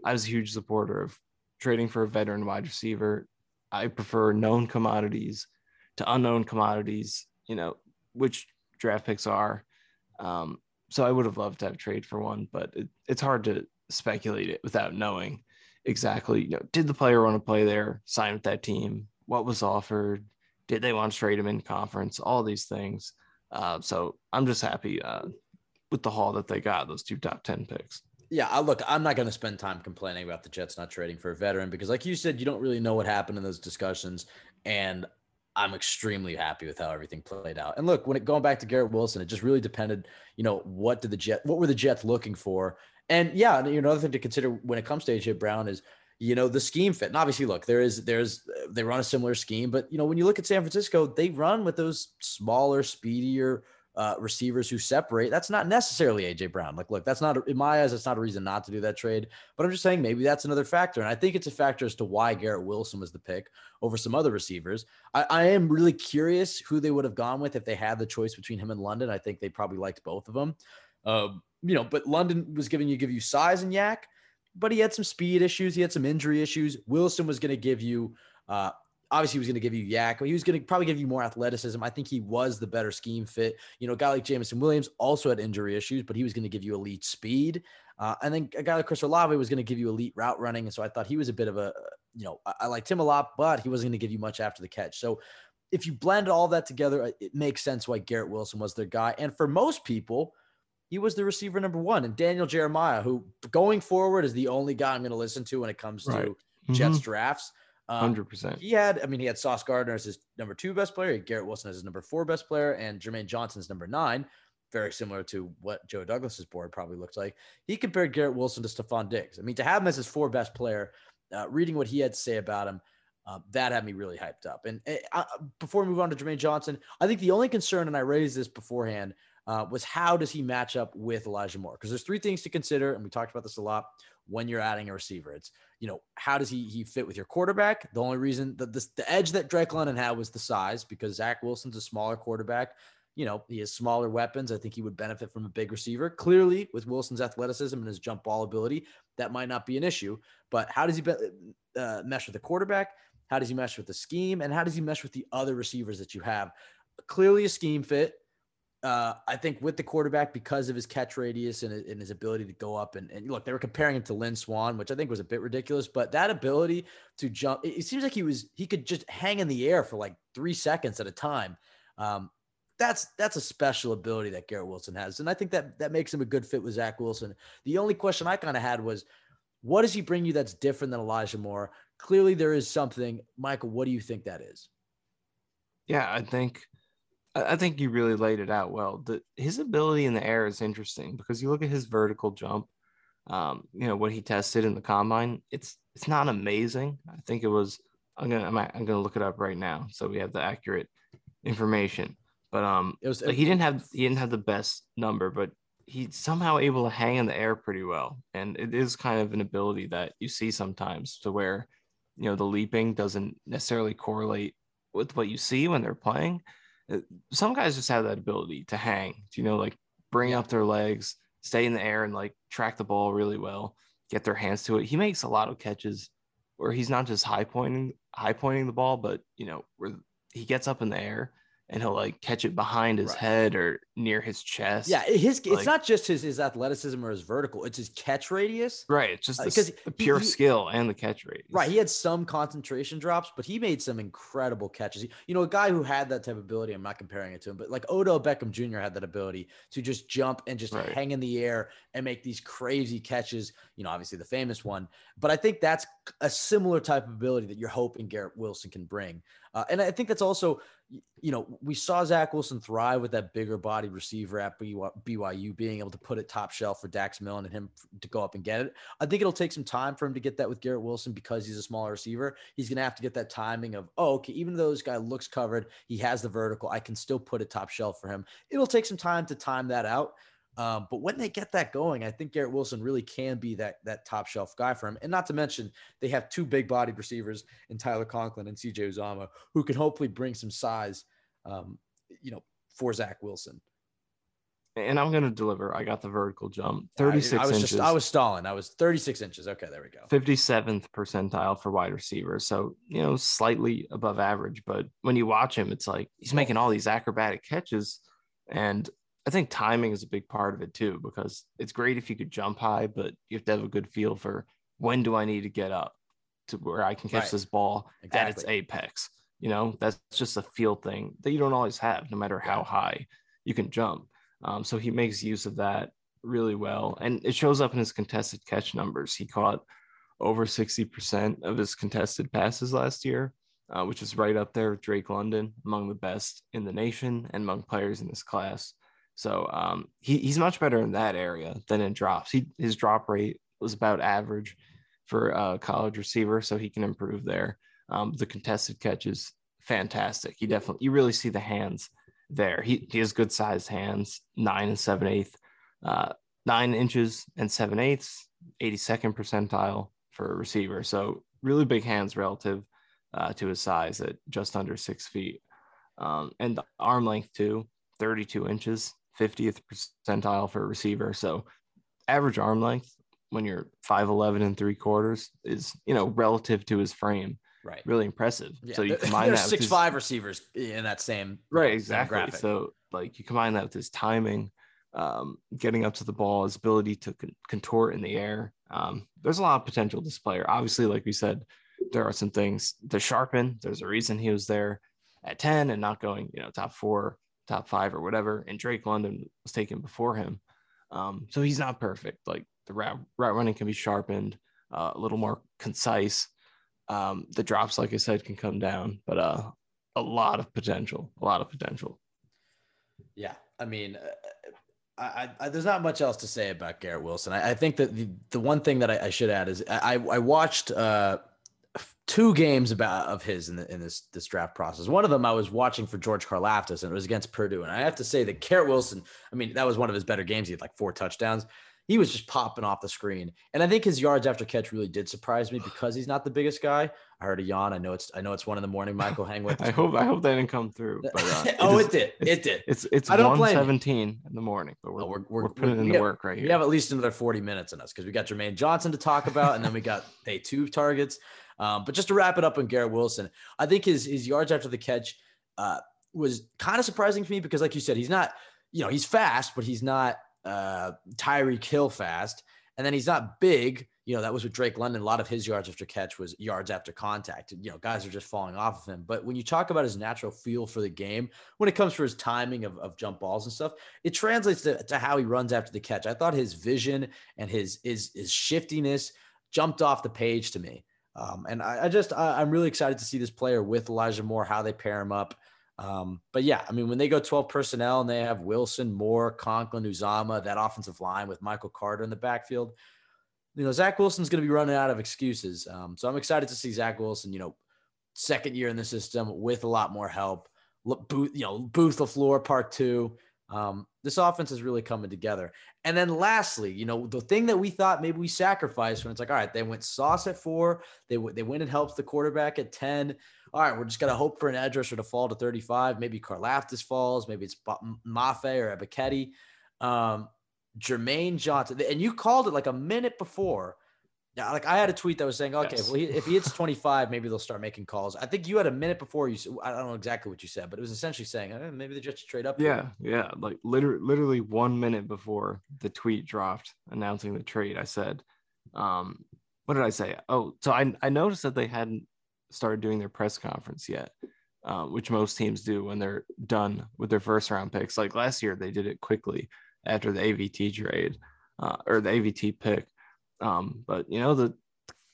E: I was a huge supporter of trading for a veteran wide receiver. I prefer known commodities to unknown commodities. You know which draft picks are. Um, so I would have loved to have trade for one, but it, it's hard to speculate it without knowing exactly. You know, did the player want to play there? Sign with that team? What was offered? Did they want to trade him in conference? All these things. Uh, so I'm just happy uh, with the haul that they got, those two top 10 picks.
D: Yeah, I, look, I'm not going to spend time complaining about the Jets not trading for a veteran because, like you said, you don't really know what happened in those discussions, and I'm extremely happy with how everything played out. And look, when it going back to Garrett Wilson, it just really depended, you know, what did the Jet, what were the Jets looking for? And yeah, you know, another thing to consider when it comes to AJ Brown is, you know, the scheme fit. And obviously, look, there is, there's, they run a similar scheme, but you know, when you look at San Francisco, they run with those smaller, speedier uh, receivers who separate. That's not necessarily AJ Brown. Like, look, that's not in my eyes. That's not a reason not to do that trade. But I'm just saying maybe that's another factor, and I think it's a factor as to why Garrett Wilson was the pick over some other receivers. I, I am really curious who they would have gone with if they had the choice between him and London. I think they probably liked both of them. Um, you know, but London was giving you give you size and YAC, but he had some speed issues. He had some injury issues. Wilson was going to give you uh, obviously he was going to give you YAC. He was going to probably give you more athleticism. I think he was the better scheme fit. You know, a guy like Jameson Williams also had injury issues, but he was going to give you elite speed. Uh, and then a guy like Chris Olave was going to give you elite route running. And so I thought he was a bit of a, you know, I, I liked him a lot, but he wasn't going to give you much after the catch. So if you blend all that together, it makes sense why Garrett Wilson was their guy. And for most people, he was the receiver number one. And Daniel Jeremiah, who going forward is the only guy I'm going to listen to when it comes to
E: Right.
D: Jets
E: Mhm.
D: Um,
E: 100%.
D: he had, I mean, he had Sauce Gardner as his number two best player, Garrett Wilson as his number four best player, and Jermaine Johnson's number nine. Very similar to what Joe Douglas's board probably looks like. He compared Garrett Wilson to Stefon Diggs. I mean, to have him as his four best player, uh, reading what he had to say about him, uh, that had me really hyped up. And uh, uh, before we move on to Jermaine Johnson, I think the only concern, and I raised this beforehand, uh, was how does he match up with Elijah Moore? Because there's three things to consider, and we talked about this a lot when you're adding a receiver. It's you know how does he he fit with your quarterback? The only reason that the, the edge that Drake London had was the size because Zach Wilson's a smaller quarterback. You know he has smaller weapons. I think he would benefit from a big receiver. Clearly, with Wilson's athleticism and his jump ball ability, that might not be an issue. But how does he be, uh, mesh with the quarterback? How does he mesh with the scheme? And how does he mesh with the other receivers that you have? Clearly a scheme fit. Uh, I think with the quarterback because of his catch radius and, and his ability to go up and, and look, they were comparing him to Lynn Swann, which I think was a bit ridiculous. But that ability to jump, it, it seems like he was he could just hang in the air for like three seconds at a time. Um, that's that's a special ability that Garrett Wilson has, and I think that that makes him a good fit with Zach Wilson. The only question I kind of had was, what does he bring you that's different than Elijah Moore? Clearly, there is something. Michael, what do you think that is?
E: Yeah, I think I think you really laid it out well. The, his ability in the air is interesting because you look at his vertical jump. Um, you know what he tested in the combine. It's it's not amazing. I think it was. I'm gonna I'm, I'm gonna look it up right now so we have the accurate information. But um,
D: It was
E: like he didn't have he didn't have the best number, but he's somehow able to hang in the air pretty well. And it is kind of an ability that you see sometimes to where you know the leaping doesn't necessarily correlate with what you see when they're playing. Some guys just have that ability to hang, you know, like bring up their legs, stay in the air, and like track the ball really well, get their hands to it. He makes a lot of catches where he's not just high pointing, high pointing the ball, but you know, where he gets up in the air and he'll like catch it behind his
D: Right.
E: head or near his chest.
D: Yeah, his it's not just his his athleticism or his vertical; it's his catch radius.
E: Right. It's just
D: Uh,
E: the,
D: 'cause
E: s- the
D: he-
E: pure
D: he-
E: skill and the catch radius.
D: Right, he had some concentration drops, but he made some incredible catches. You know, a guy who had that type of ability. I'm not comparing it to him, but like Odell Beckham Jr. had that ability to just jump and just
E: Right.
D: hang in the air and make these crazy catches. You know, obviously the famous one, but I think that's a similar type of ability that you're hoping Garrett Wilson can bring. Uh, and I think that's also, you know, we saw Zach Wilson thrive with that bigger body receiver at BY BYU, being able to put it top shelf for Dax Milne and him to go up and get it. I think it'll take some time for him to get that with Garrett Wilson because he's a smaller receiver. He's going to have to get that timing of, oh, okay, even though this guy looks covered, he has the vertical. I can still put it top shelf for him. It'll take some time to time that out. Um, but when they get that going, I think Garrett Wilson really can be that that top shelf guy for him. And not to mention, they have two big bodied receivers in Tyler Conklin and CJ Uzomah, who can hopefully bring some size, um, you know, for Zach Wilson.
E: And I'm gonna deliver. I got the vertical jump, 36
D: I, was
E: inches.
D: just I was stalling. I was 36 inches. Okay, there we go.
E: 57th percentile for wide receiver. So, you know, slightly above average. But when you watch him, it's like he's making all these acrobatic catches. And I think timing is a big part of it too, because it's great if you could jump high, but you have to have a good feel for when do I need to get up to where I can catch
D: Right.
E: this ball at its apex. You know, that's just a feel thing that you don't always have, no matter how high you can jump. Um, so he makes use of that really well. And it shows up in his contested catch numbers. He caught over 60% of his contested passes last year, uh, which is right up there with Drake London, among the best in the nation and among players in this class. So um, he, he's much better in that area than in drops. He, his drop rate was about average for a college receiver, so he can improve there. Um, the contested catch is fantastic. He definitely, you really see the hands there. He he has good sized hands, nine and seven eighth, uh, nine inches and seven eighths, 82nd percentile for a receiver. So really big hands relative uh, to his size at just under six feet. Um, and the arm length too, 32 inches, 50th percentile for a receiver. So average arm length when you're 5'11 and three quarters is, you know, relative to his frame,
D: Right.
E: really impressive.
D: Yeah,
E: so you combine
D: there's
E: that with
D: six
E: his-
D: five receivers in that same
E: right exactly
D: graphic.
E: so like you combine that with his timing um, getting up to the ball his ability to con- contort in the air um, there's a lot of potential this player obviously like we said there are some things to sharpen there's a reason he was there at 10 and not going you know top four top five or whatever and drake london was taken before him um, so he's not perfect like the route, route running can be sharpened uh, a little more concise um, the drops like i said can come down but uh, a lot of potential a lot of potential
D: Yeah, I mean, uh, I, I, I, there's not much else to say about Garrett Wilson. I, I think that the, the one thing that I, I should add is I, I watched uh, two games about of his in, the, in this this draft process. One of them I was watching for George Karlaftis, and it was against Purdue. And I have to say that Garrett Wilson, I mean, that was one of his better games. He had like four touchdowns. He was just popping off the screen, and I think his yards after catch really did surprise me because he's not the biggest guy. I heard a yawn. I know it's I know it's one in the morning. Michael, hang with.
E: I hope I hope that didn't come through. But uh,
D: oh,
E: is-
D: it did. It did.
E: It's it's
D: I don't blame
E: seventeen in the morning, but we're,
D: Oh,
E: we're,
D: we're-
E: putting
D: we
E: in the
D: have-
E: work right here.
D: We have at least another 40 minutes in us because we got Jermaine Johnson to talk about, and then we got day two targets. Um, but just to wrap it up on Garrett Wilson, I think his his yards after the catch uh, was kind of surprising to me because, like you said, he's not, you know, he's fast, but he's not uh, Tyreek Hill fast, and then he's not big. You know, that was with Drake London. A lot of his yards after catch was yards after contact. You know, guys are just falling off of him. But when you talk about his natural feel for the game, when it comes for his timing of, of jump balls and stuff, it translates to, to how he runs after the catch. I thought his vision and his his his shiftiness jumped off the page to me. Um, and I, I just I, I'm really excited to see this player with Elijah Moore, how they pair him up. Um, but yeah, I mean, when they go 12 personnel and they have Wilson, Moore, Conklin, Uzomah, that offensive line with Michael Carter in the backfield, you know, Zach Wilson's going to be running out of excuses. Um, so I'm excited to see Zach Wilson, you know, second year in the system with a lot more help. Booth, you know, Booth LaFleur part two. Um, this offense is really coming together. And then lastly, you know, the thing that we thought maybe we sacrificed when it's like, all right, they went sauce at four, they w- they went and helped the quarterback at 10. All right, we're just gonna hope for an edge rusher to fall to 35. Maybe Karlaftis falls, maybe it's Mafe or Ebiketie. Um, Jermaine Johnson, and you called it like a minute before. Yeah, like I had a tweet that was saying, okay,
E: Yes.
D: well, he, if he hits 25, maybe they'll start making calls. I think you had a minute before you. I don't know exactly what you said, but it was essentially saying eh, maybe the Jets should trade up. here.
E: Yeah, yeah. Like literally, literally one minute before the tweet dropped announcing the trade, I said, um, what did I say? Oh, so I, I noticed that they hadn't started doing their press conference yet, uh, which most teams do when they're done with their first round picks. Like last year, they did it quickly after the AVT trade uh, or the AVT pick. Um, but you know, the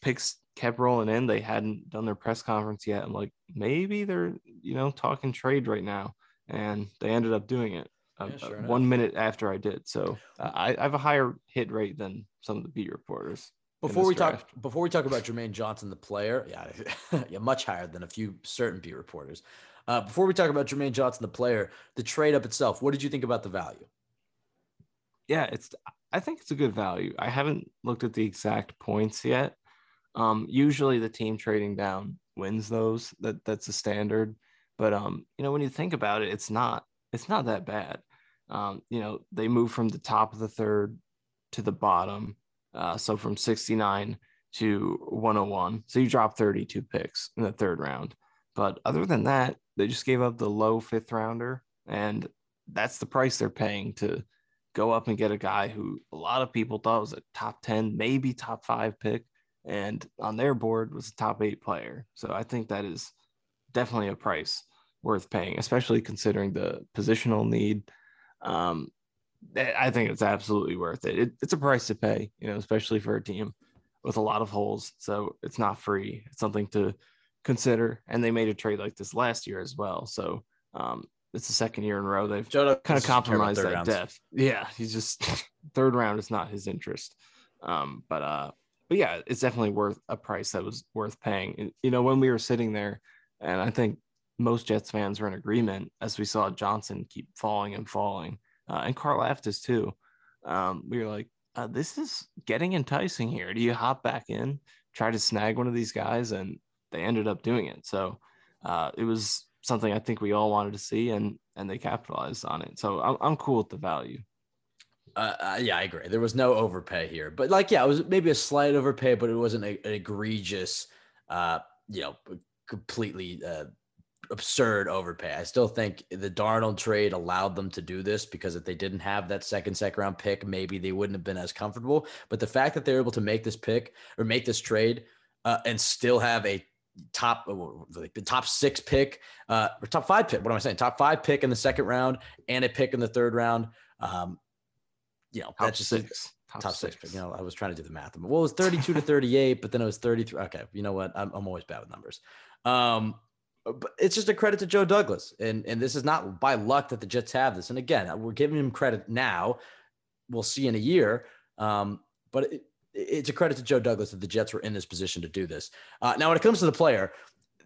E: picks kept rolling in. They hadn't done their press conference yet. I'm like, maybe they're, you know, talking trade right now. And they ended up doing it uh,
D: Yeah, sure
E: uh, one minute after I did. So uh, I, I have a higher hit rate than some of the beat reporters. In
D: Before we
E: draft.
D: talk, before we talk about Jermaine Johnson, the player, yeah, yeah, much higher than a few certain beat reporters. Uh, before we talk about Jermaine Johnson, the player, the trade up itself, what did you think about the value?
E: yeah, it's I think it's a good value. I haven't looked at the exact points yet. Um, usually the team trading down wins those. That that's a standard. But um, you know, when you think about it, it's not it's not that bad. Um, you know, they move from the top of the third to the bottom. Uh, so from 69 to 101. So you drop 32 picks in the third round. But other than that, they just gave up the low fifth rounder, and that's the price they're paying to go up and get a guy who a lot of people thought was a top 10, maybe top five pick, and on their board was a top eight player. So I think that is definitely a price worth paying, especially considering the positional need. Um, I I think it's absolutely worth it. it. It's a price to pay, you know, especially for a team with a lot of holes. So it's not free. It's something to consider. And they made a trade like this last year as well. So um, it's the second year in a row they've
D: Joe
E: kind of
D: doesn't care about
E: compromise
D: third
E: that
D: rounds.
E: depth. Yeah, he's just third round is not his interest. Um, but uh, but yeah, it's definitely worth a price that was worth paying. And, you know, when we were sitting there, and I think most Jets fans were in agreement as we saw Johnson keep falling and falling, uh, and Karlaftis too. Um, we were like, uh, this is getting enticing here. Do you hop back in, try to snag one of these guys? And they ended up doing it. So uh, it was something I think we all wanted to see, and and they capitalized on it. So I'm, I'm cool with the value.
D: Uh, uh, yeah, I agree. There was no overpay here, but like, yeah, it was maybe a slight overpay, but it wasn't a, an egregious, uh, you know, completely uh, absurd overpay. I still think the Darnold trade allowed them to do this because if they didn't have that second second round pick, maybe they wouldn't have been as comfortable. But the fact that they're able to make this pick or make this trade uh, and still have a top like the top six pick uh or top five pick what am i saying top five pick in the second round and a pick in the third round um you know,
E: top
D: that's just
E: six.
D: Top, top six. six. You know, I was trying to do the math. Well, it was 32 to 38, but then it was 33. Okay. You know what? I'm, I'm always bad with numbers. Um, but it's just a credit to Joe Douglas. And, and this is not by luck that the Jets have this. And again, we're giving him credit now. We'll see in a year. Um, but it, it's a credit to Joe Douglas that the Jets were in this position to do this. Uh, now, when it comes to the player,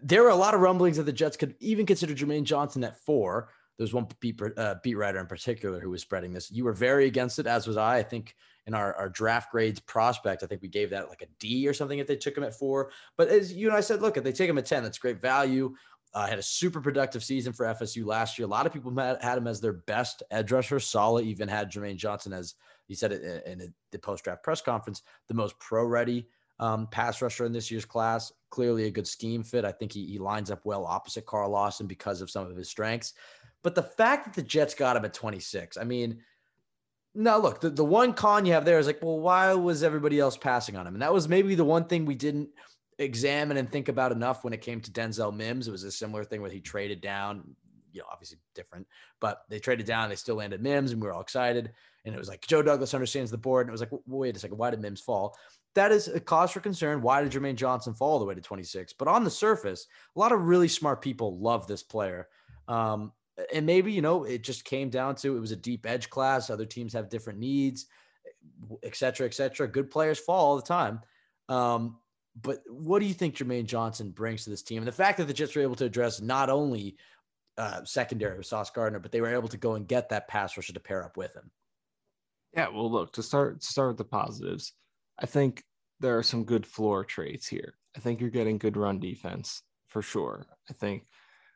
D: there were a lot of rumblings that the Jets could even consider Jermaine Johnson at four. There's one beat, uh, beat writer in particular who was spreading this. You were very against it, as was I. I think in our, our draft grades prospect, I think we gave that like a D or something if they took him at four. But as you and I said, look, if they take him at 10, that's great value. Uh, had a super productive season for FSU last year. A lot of people had, had him as their best edge rusher. Saleh even had Jermaine Johnson as he said it in, in the post draft press conference, the most pro ready um, pass rusher in this year's class. Clearly a good scheme fit. I think he, he lines up well opposite Carl Lawson because of some of his strengths. But the fact that the Jets got him at 26, I mean, now look, the, the one con you have there is like, well, why was everybody else passing on him? And that was maybe the one thing we didn't examine and think about enough when it came to Denzel Mims. It was a similar thing where he traded down, you know, obviously different, but they traded down, they still landed Mims, and we were all excited. And it was like Joe Douglas understands the board. And it was like, wait a second, why did Mims fall? That is a cause for concern. Why did Jermaine Johnson fall all the way to 26? But on the surface, a lot of really smart people love this player. Um, and maybe you know it just came down to it was a deep edge class other teams have different needs et cetera et cetera. Good players fall all the time. Um, but what do you think Jermaine Johnson brings to this team? And the fact that the Jets were able to address not only uh, secondary with Sauce Gardner but they were able to go and get that pass rusher to pair up with him.
E: Yeah well look to start to start with the positives I think there are some good floor traits here. I think you're getting good run defense for sure. I think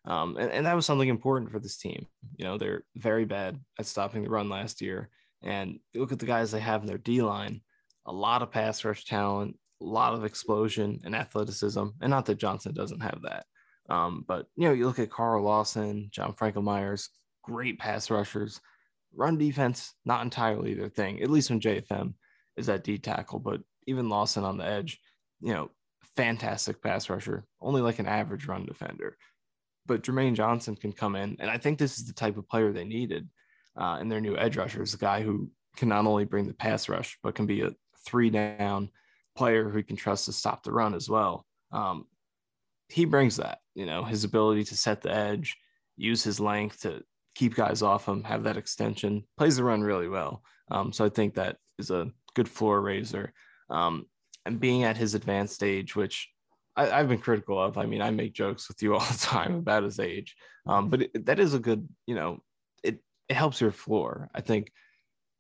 E: um, and, and that was something important for this team. You know, they're very bad at stopping the run last year. And look at the guys they have in their D line a lot of pass rush talent, a lot of explosion and athleticism. And not that Johnson doesn't have that. Um, but, you know, you look at Carl Lawson, John Franklin Myers, great pass rushers. Run defense, not entirely their thing, at least when JFM is at D tackle. But even Lawson on the edge, you know, fantastic pass rusher, only like an average run defender but Jermaine Johnson can come in, and I think this is the type of player they needed uh, in their new edge rushers, a guy who can not only bring the pass rush but can be a three down player who can trust to stop the run as well. Um, he brings that, you know, his ability to set the edge, use his length to keep guys off him, have that extension, plays the run really well. Um, so I think that is a good floor raiser. Um, and being at his advanced stage, which I, have been critical of. I mean, I make jokes with you all the time about his age, um, but it, that is a good, you know, it it helps your floor. I think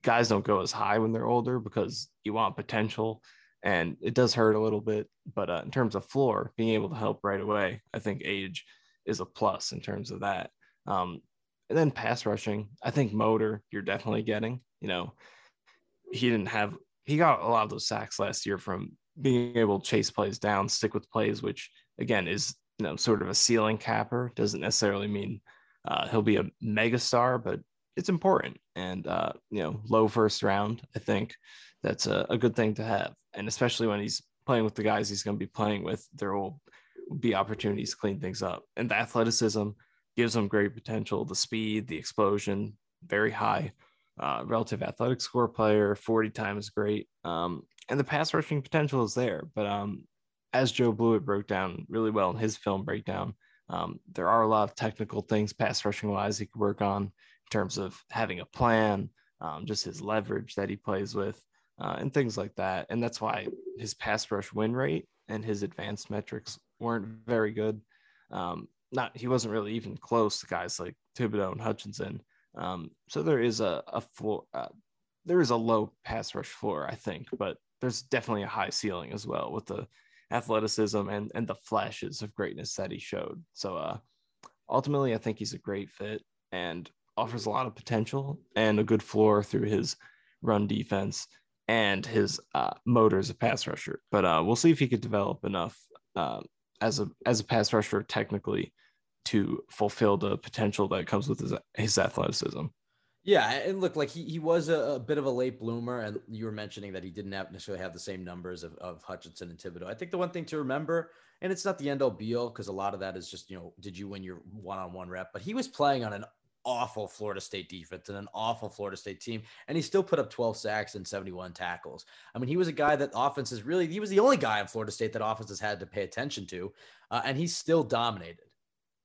E: guys don't go as high when they're older because you want potential, and it does hurt a little bit. But uh, in terms of floor, being able to help right away, I think age is a plus in terms of that. Um, and then pass rushing, I think motor you're definitely getting. You know, he didn't have he got a lot of those sacks last year from being able to chase plays down, stick with plays, which again is you know sort of a ceiling capper. Doesn't necessarily mean uh, he'll be a mega star, but it's important. And uh, you know, low first round, I think that's a, a good thing to have, and especially when he's playing with the guys he's going to be playing with, there will be opportunities to clean things up. And the athleticism gives him great potential. The speed, the explosion, very high. Uh, relative athletic score player, 40 times great. Um, and the pass rushing potential is there. But um, as Joe Blewett broke down really well in his film breakdown, um, there are a lot of technical things pass rushing wise he could work on in terms of having a plan, um, just his leverage that he plays with, uh, and things like that. And that's why his pass rush win rate and his advanced metrics weren't very good. Um, not he wasn't really even close to guys like Thibodeaux and Hutchinson. Um, so there is a, a floor, uh, there is a low pass rush floor, I think, but there's definitely a high ceiling as well with the athleticism and and the flashes of greatness that he showed. So uh, ultimately, I think he's a great fit and offers a lot of potential and a good floor through his run defense and his uh, motor as a pass rusher. But uh, we'll see if he could develop enough um, as a as a pass rusher technically to fulfill the potential that comes with his, his athleticism.
D: Yeah, and look, like he, he was a, a, bit of a late bloomer, and you were mentioning that he didn't have necessarily have the same numbers of, of Hutchinson and Thibodeaux. I think the one thing to remember, and it's not the end all be all, because a lot of that is just, you know, did you win your one on one rep? But he was playing on an awful Florida State defense and an awful Florida State team, and he still put up 12 sacks and 71 tackles. I mean, he was a guy that offenses really, he was the only guy in Florida State that offenses had to pay attention to, uh, and he still dominated.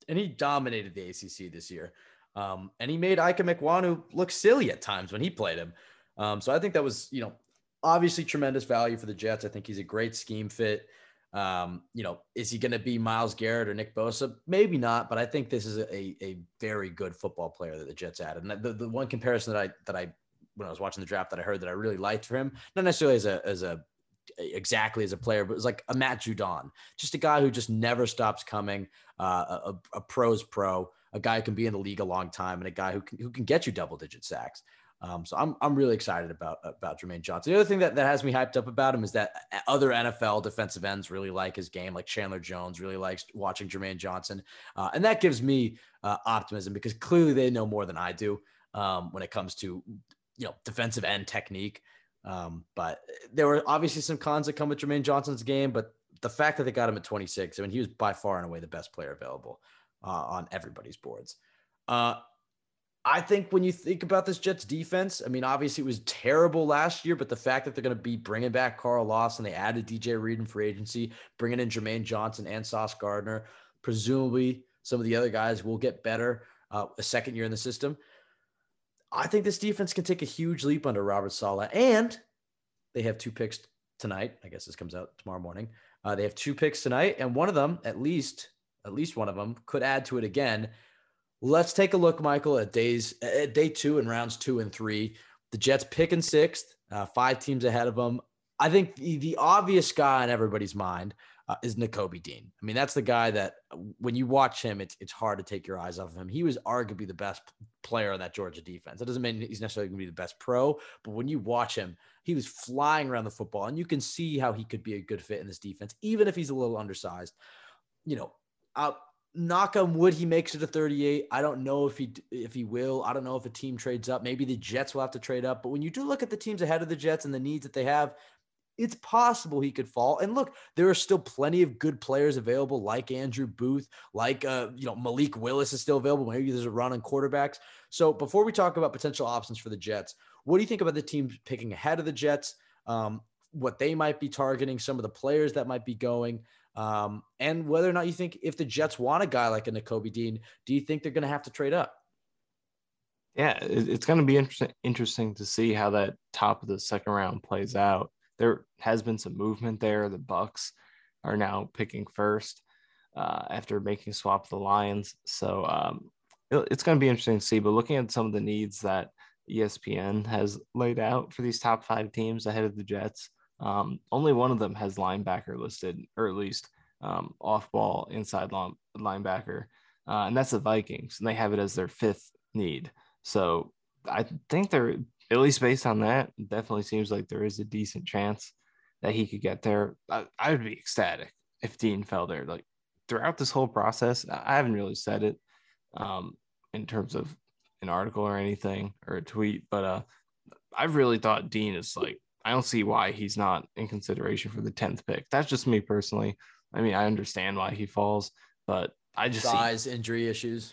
D: And he dominated the ACC this year. Um, and he made Ikem Ekwonu look silly at times when he played him. Um, so I think that was, you know, obviously tremendous value for the Jets. I think he's a great scheme fit. Um, you know, is he going to be Myles Garrett or Nick Bosa? Maybe not, but I think this is a, a very good football player that the Jets added. And the, the one comparison that I that I when I was watching the draft that I heard that I really liked for him, not necessarily as a as a exactly as a player, but it was like a Matt Judon, just a guy who just never stops coming, uh, a, a pro's pro, a guy who can be in the league a long time, and a guy who can who can get you double digit sacks. Um, so I'm I'm really excited about about Jermaine Johnson. The other thing that, that has me hyped up about him is that other NFL defensive ends really like his game, like Chandler Jones really likes watching Jermaine Johnson, uh, and that gives me uh, optimism because clearly they know more than I do um, when it comes to you know defensive end technique. Um, but there were obviously some cons that come with Jermaine Johnson's game, but the fact that they got him at 26, I mean, he was by far and away the best player available uh, on everybody's boards. Uh, I think when you think about this Jets defense, I mean, obviously it was terrible last year, but the fact that they're going to be bringing back Carl Lawson, and they added DJ Reed in free agency, bringing in Jermaine Johnson and Sauce Gardner, presumably some of the other guys will get better uh, a second year in the system. I think this defense can take a huge leap under Robert Saleh, and they have two picks tonight. I guess this comes out tomorrow morning. Uh, they have two picks tonight, and one of them, at least, at least one of them, could add to it again. Let's take a look, Michael, at days at day two and rounds two and three. The Jets picking sixth, uh, five teams ahead of them. I think the, the obvious guy in everybody's mind uh, is Nakobe Dean. I mean, that's the guy that when you watch him, it's it's hard to take your eyes off of him. He was arguably the best player on that Georgia defense. That doesn't mean he's necessarily going to be the best pro, but when you watch him, he was flying around the football, and you can see how he could be a good fit in this defense, even if he's a little undersized. You know, uh, knock on wood, he makes it to 38. I don't know if he if he will. I don't know if a team trades up. Maybe the Jets will have to trade up. But when you do look at the teams ahead of the Jets and the needs that they have, it's possible he could fall. And look, there are still plenty of good players available, like Andrew Booth, like uh, you know Malik Willis is still available. Maybe there's a run on quarterbacks. So before we talk about potential options for the Jets, what do you think about the team picking ahead of the Jets? Um, what they might be targeting, some of the players that might be going, um, and whether or not you think if the Jets want a guy like a Nakobe Dean, do you think they're going to have to trade up?
E: Yeah, it's going to be interesting interesting to see how that top of the second round plays out there has been some movement there. The Bucks are now picking first uh, after making swap the Lions. So um, it, it's going to be interesting to see. But looking at some of the needs that ESPN has laid out for these top five teams ahead of the Jets, um, only one of them has linebacker listed, or at least um, off ball inside long, linebacker, uh, and that's the Vikings, and they have it as their fifth need. So I think they're at least based on that, definitely seems like there is a decent chance that he could get there. I, I would be ecstatic if Dean fell there. Like throughout this whole process, I haven't really said it um, in terms of an article or anything or a tweet, but uh, I really thought Dean is like, I don't see why he's not in consideration for the 10th pick. That's just me personally. I mean, I understand why he falls, but I just
D: size,
E: see,
D: injury issues.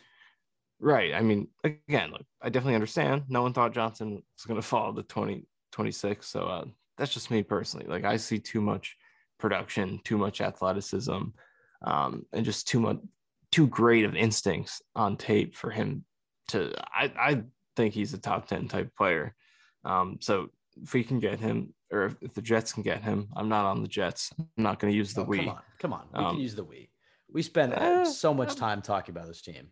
E: Right. I mean, again, look, I definitely understand. No one thought Johnson was going to fall to 20, 26. So uh, that's just me personally. Like, I see too much production, too much athleticism, um, and just too much, too great of instincts on tape for him to. I, I think he's a top 10 type player. Um, so if we can get him, or if, the Jets can get him, I'm not on the Jets. I'm not going to use the
D: oh,
E: we.
D: Come on. Come on. We um, can use the we We spend uh, so much time talking about this team.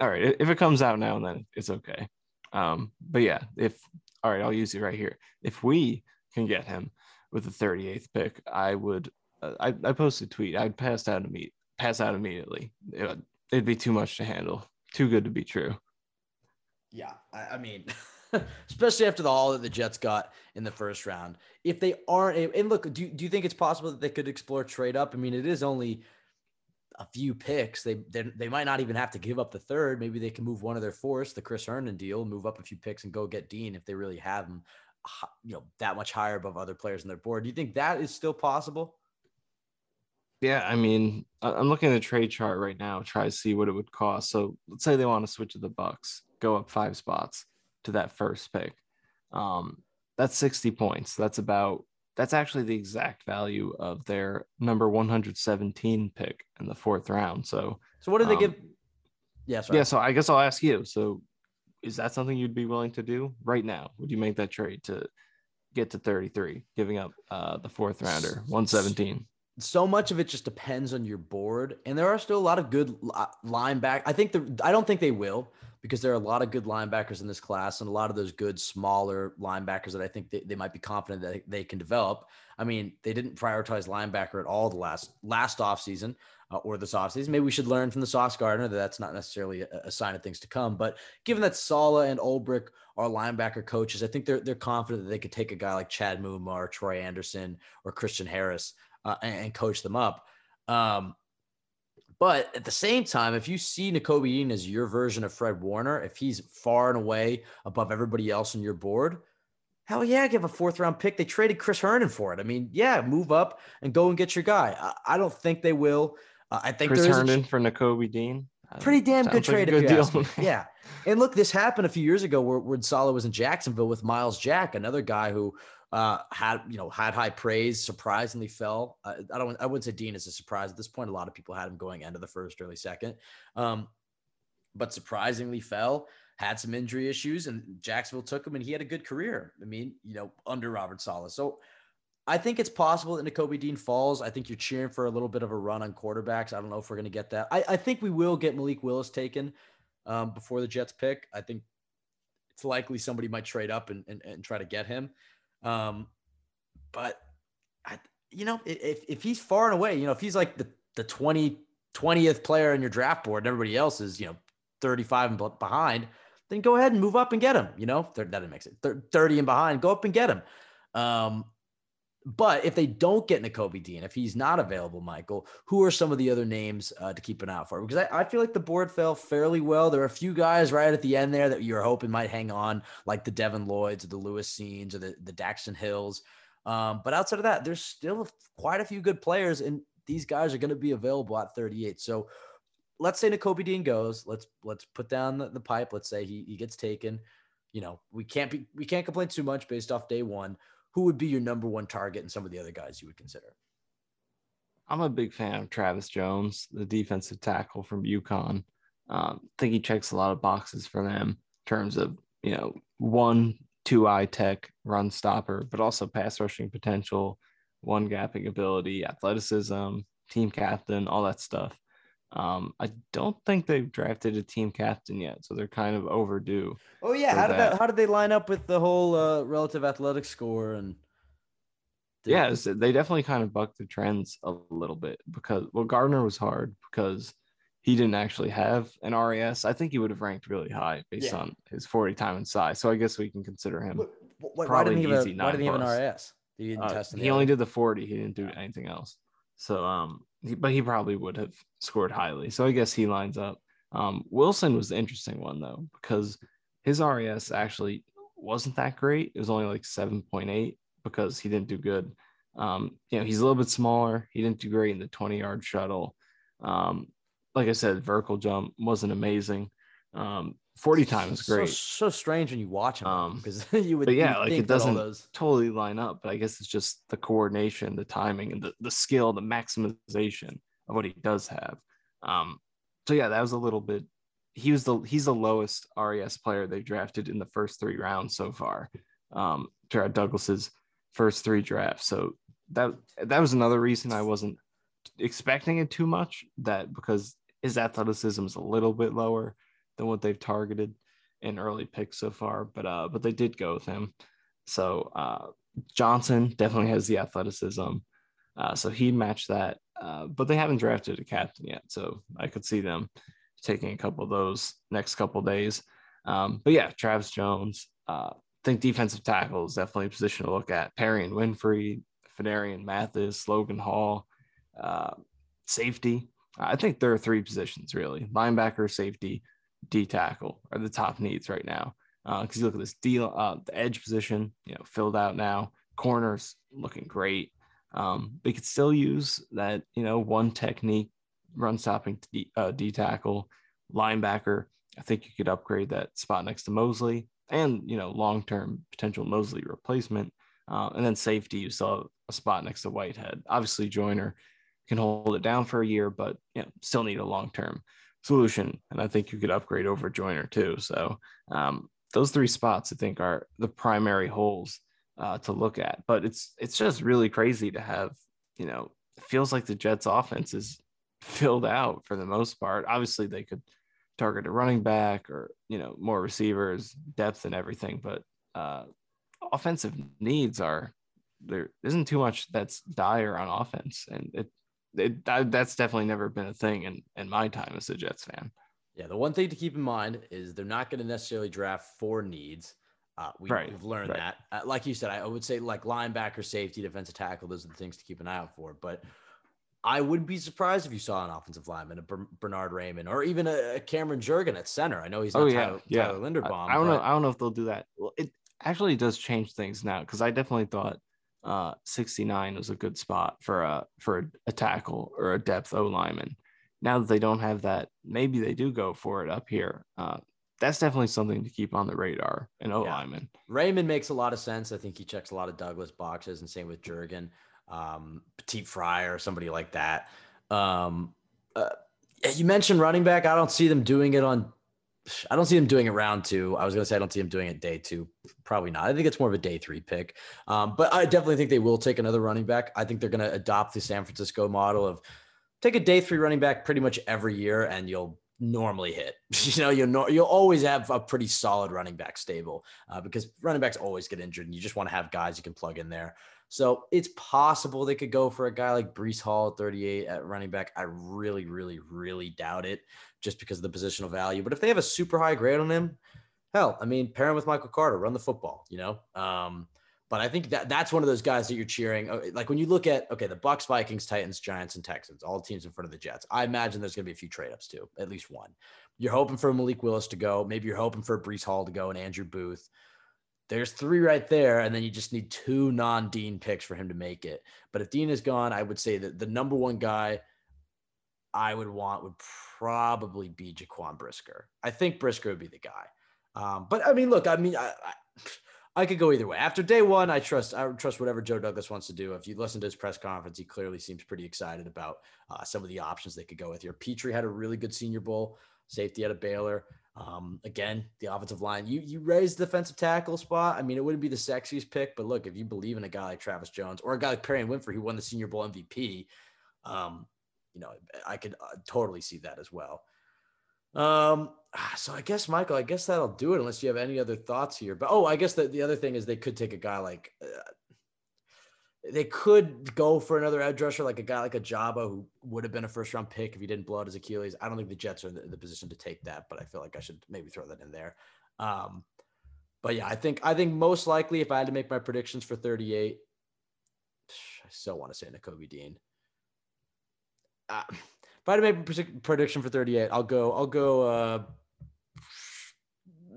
E: All right, if it comes out now and then, it's okay. Um, but yeah, if all right, I'll use it right here. If we can get him with the 38th pick, I would. Uh, I I posted a tweet. I'd pass out immediately. Pass out immediately. It, would- it'd be too much to handle. Too good to be true.
D: Yeah, I, I mean, especially after the haul that the Jets got in the first round. If they aren't, and look, do you, do you think it's possible that they could explore trade up? I mean, it is only a few picks. They they, they might not even have to give up the third. Maybe they can move one of their fourths, the Chris Herndon deal, move up a few picks and go get Dean if they really have him, you know, that much higher above other players on their board. Do you think that is still possible?
E: Yeah, I mean, I'm looking at the trade chart right now, try to see what it would cost. So let's say they want to switch to the Bucks, go up five spots to that first pick. Um, that's 60 points. That's about that's actually the exact value of their number 117 pick in the fourth round. So
D: So what did they
E: Um,
D: give? Yeah,
E: yeah, so I guess I'll ask you. So is that something you'd be willing to do right now? Would you make that trade to get to 33, giving up uh, the fourth rounder, 117?
D: so much of it just depends on your board and there are still a lot of good li- lineback i think the i don't think they will because there are a lot of good linebackers in this class and a lot of those good smaller linebackers that i think they, they might be confident that they can develop. I mean they didn't prioritize linebacker at all the last last offseason uh, or this offseason maybe we should learn from the sauce gardner that that's not necessarily a, a sign of things to come. But given that saleh and ulbrich are linebacker coaches i think they're, they're confident that they could take a guy like chad Muma or troy andersen or christian harris uh, and, and coach them up. Um, but at the same time, if you see Nakobe Dean as your version of Fred Warner, if he's far and away above everybody else on your board, hell yeah, give a fourth round pick. They traded Chris Herndon for it. I mean, yeah, move up and go and get your guy. I, I don't think they will. Uh, I think
E: Chris
D: is a
E: Herndon for N'Kobe Dean.
D: Pretty damn good
E: like
D: trade if you
E: deal
D: ask me.
E: me.
D: Yeah. And look, this happened a few years ago where, when Saleh was in Jacksonville with Myles Jack, another guy who uh, had, you know, had high praise, surprisingly fell. Uh, I don't, I wouldn't say Dean is a surprise at this point. A lot of people had him going end of the first, early second. Um, but surprisingly fell, had some injury issues, and Jacksonville took him and he had a good career. I mean, you know, under Robert Saleh. So I think it's possible that Nakobe Dean falls. I think you're cheering for a little bit of a run on quarterbacks. I don't know if we're going to get that. I, I think we will get Malik Willis taken um, before the Jets pick. I think it's likely somebody might trade up and, and, and try to get him. Um, but I, you know, if, if he's far and away, you know, if he's like the, the 20, 20th player in your draft board and everybody else is, you know, 35 and behind, then go ahead and move up and get him, you know, that makes it Thir- 30 and behind, go up and get him. Um, but if they don't get Nakobe Dean, if he's not available, Michael, who are some of the other names uh, to keep an eye out for? Because I, I feel like the board fell fairly well. There are a few guys right at the end there that you're hoping might hang on, like the Devin Lloyds or the Lewis Cines or the, the Daxton Hills. Um, but outside of that, there's still quite a few good players, and these guys are going to be available at 38. So let's say Nakobe Dean goes. Let's let's put down the, the pipe. Let's say he, he gets taken. You know, we can't be we can't complain too much based off day one who would be your number one target and some of the other guys you would consider?
E: I'm a big fan of Travis Jones, the defensive tackle from UConn. Um, I think he checks a lot of boxes for them in terms of, you know, one, two eye tech, run stopper, but also pass rushing potential, one gapping ability, athleticism, team captain, all that stuff. Um, I don't think they've drafted a team captain yet, so they're kind of overdue.
D: Oh yeah, how did that.
E: that.
D: How did they line up with the whole uh, relative athletic score and? did-
E: yeah, it's- they definitely kind of bucked the trends a little bit because well, Gardner was hard because he didn't actually have an RAS. I think he would have ranked really high based
D: Yeah.
E: on his 40 time and size. So I guess we can consider him.
D: Wh- wh- why
E: probably
D: didn't he have
E: easy
D: a, why didn't he have an RAS? He didn't
E: Uh,
D: test.
E: he only did the 40. He didn't do anything else. So um, but he probably would have scored highly. So I guess he lines up. Um, Wilson was the interesting one though because his RAS actually wasn't that great. It was only like 7.8 because he didn't do good. Um, you know, he's a little bit smaller. He didn't do great in the 20 yard shuttle. Um, like I said, vertical jump wasn't amazing. Um, 40 times is
D: So-
E: great.
D: So, strange when you watch him
E: Um,
D: because you would.
E: yeah, like, it doesn't-
D: Those,
E: totally line up, but I guess it's just the coordination, the timing, and the, the skill, the maximization of what he does have. Um, so yeah, that was a little bit. He was the he's the lowest RAS player they've drafted in the first three rounds so far. Um, Jared Douglas's first three drafts. So that that was another reason I wasn't expecting it too much that because his athleticism is a little bit lower than what they've targeted in early picks so far, but uh, but they did go with him. So uh, Johnson definitely has the athleticism, uh, so he matched that. Uh, but they haven't drafted a captain yet, so I could see them taking a couple of those next couple days. Um, but yeah, Travis Jones. Uh, I think defensive tackle is definitely a position to look at. Perrion Winfrey, Phidarian Mathis, Logan Hall, uh, safety. I think there are three positions really: linebacker, safety, D tackle are the top needs right now. Because uh, you look at this deal, uh, the edge position, you know, filled out now. Corners looking great. Um, they could still use that, you know, one technique run stopping D, uh, D tackle, linebacker. I think you could upgrade that spot next to Mosley and, you know, long term potential Mosley replacement. Uh, and then safety, you still have a spot next to Whitehead. Obviously, Joyner can hold it down for a year, but you know, still need a long term solution. And I think you could upgrade over Joyner too. So um, those three spots, I think, are the primary holes uh, to look at. But it's it's just really crazy to have, you know, it feels like the Jets offense is filled out for the most part. Obviously, they could target a running back or, you know, more receivers, depth and everything. But uh, offensive needs are there isn't too much that's dire on offense. And it it, that, that's definitely never been a thing in, in my time as a Jets fan.
D: Yeah, the one thing to keep in mind is they're not going to necessarily draft for needs. Uh, we,
E: right,
D: have learned
E: right.
D: that. Uh, like you said, I would say like linebacker, safety, defensive tackle. Those are the things to keep an eye out for. But I wouldn't be surprised if you saw an offensive lineman, a Bernhard Raimann, or even a, Cameron Jurgen at center. I know he's not
E: oh, yeah,
D: Tyler,
E: yeah.
D: Tyler Linderbaum.
E: I, I don't
D: but...
E: know. I don't know if they'll do that. Well, it actually does change things now because I definitely thought uh, 69 was a good spot for a for a tackle or a depth O lineman. Now that they don't have that, maybe they do go for it up here. Uh, that's definitely something to keep on the radar. An O yeah. lineman.
D: Raimann makes a lot of sense. I think he checks a lot of Douglas boxes, and same with Jurgen, um, Petit Fryer, somebody like that. Um, uh, you mentioned running back. I don't see them doing it on I don't see him doing it round two. I was going to say I don't see him doing it day two. Probably not. I think it's more of a day three pick. Um, but I definitely think they will take another running back. I think they're going to adopt the San Francisco model of take a day three running back pretty much every year, and you'll normally hit. you know, you'll you'll always have a pretty solid running back stable uh, because running backs always get injured, and you just want to have guys you can plug in there. So it's possible they could go for a guy like Breece Hall at 38 at running back. I really, really, really doubt it just because of the positional value. But if they have a super high grade on him, hell, I mean, pair him with Michael Carter, run the football, you know? Um, but I think that that's one of those guys that you're cheering. Uh, like when you look at, okay, the Bucks, Vikings, Titans, Giants, and Texans, all teams in front of the Jets. I imagine there's going to be a few trade ups too, at least one. You're hoping for Malik Willis to go. Maybe you're hoping for Breece Hall to go and Andrew Booth. There's three right there, and then you just need two non-Dean picks for him to make it. But if Dean is gone, I would say that the number one guy I would want would probably be Jaquan Brisker. I think Brisker would be the guy. Um, but I mean, look, I mean, I, I, I, could go either way. After day one, I trust I trust whatever Joe Douglas wants to do. If you listen to his press conference, he clearly seems pretty excited about uh, some of the options they could go with here. Pitre had a really good Senior Bowl safety out of Baylor. Um, again, the offensive line, you you raised the defensive tackle spot. I mean, it wouldn't be the sexiest pick, but look, if you believe in a guy like Travis Jones or a guy like Perrion Winfrey who won the Senior Bowl MVP, um, you know, I could uh, totally see that as well. Um, so I guess Michael, I guess that'll do it unless you have any other thoughts here. But oh, I guess the, the other thing is they could take a guy like uh, they could go for another edge rusher, like a guy like Ojabo who would have been a first round pick if he didn't blow out his Achilles. I don't think the Jets are in the, the position to take that, but I feel like I should maybe throw that in there. Um, but yeah, I think I think most likely if I had to make my predictions for 38, I still want to say Nakobe Dean. Uh, if I had to make a prediction for 38, I'll go. I'll go. Uh,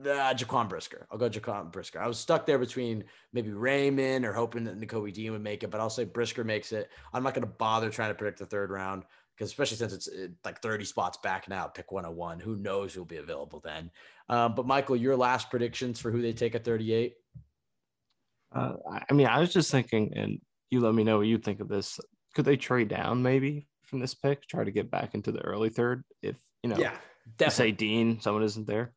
D: uh, Jaquan Brisker. I'll go Jaquan Brisker. I was stuck there between maybe Raimann or hoping that Nakobe Dean would make it, but I'll say Brisker makes it. I'm not going to bother trying to predict the third round because especially since it's like 30 spots back now, pick 101. Who knows who'll be available then? Um, but Michael, your last predictions for who they take at 38?
E: Uh, I mean, I was just thinking, and you let me know what you think of this. Could they trade down maybe from this pick, try to get back into the early third? If you know,
D: yeah,
E: definitely. say Dean, someone isn't there.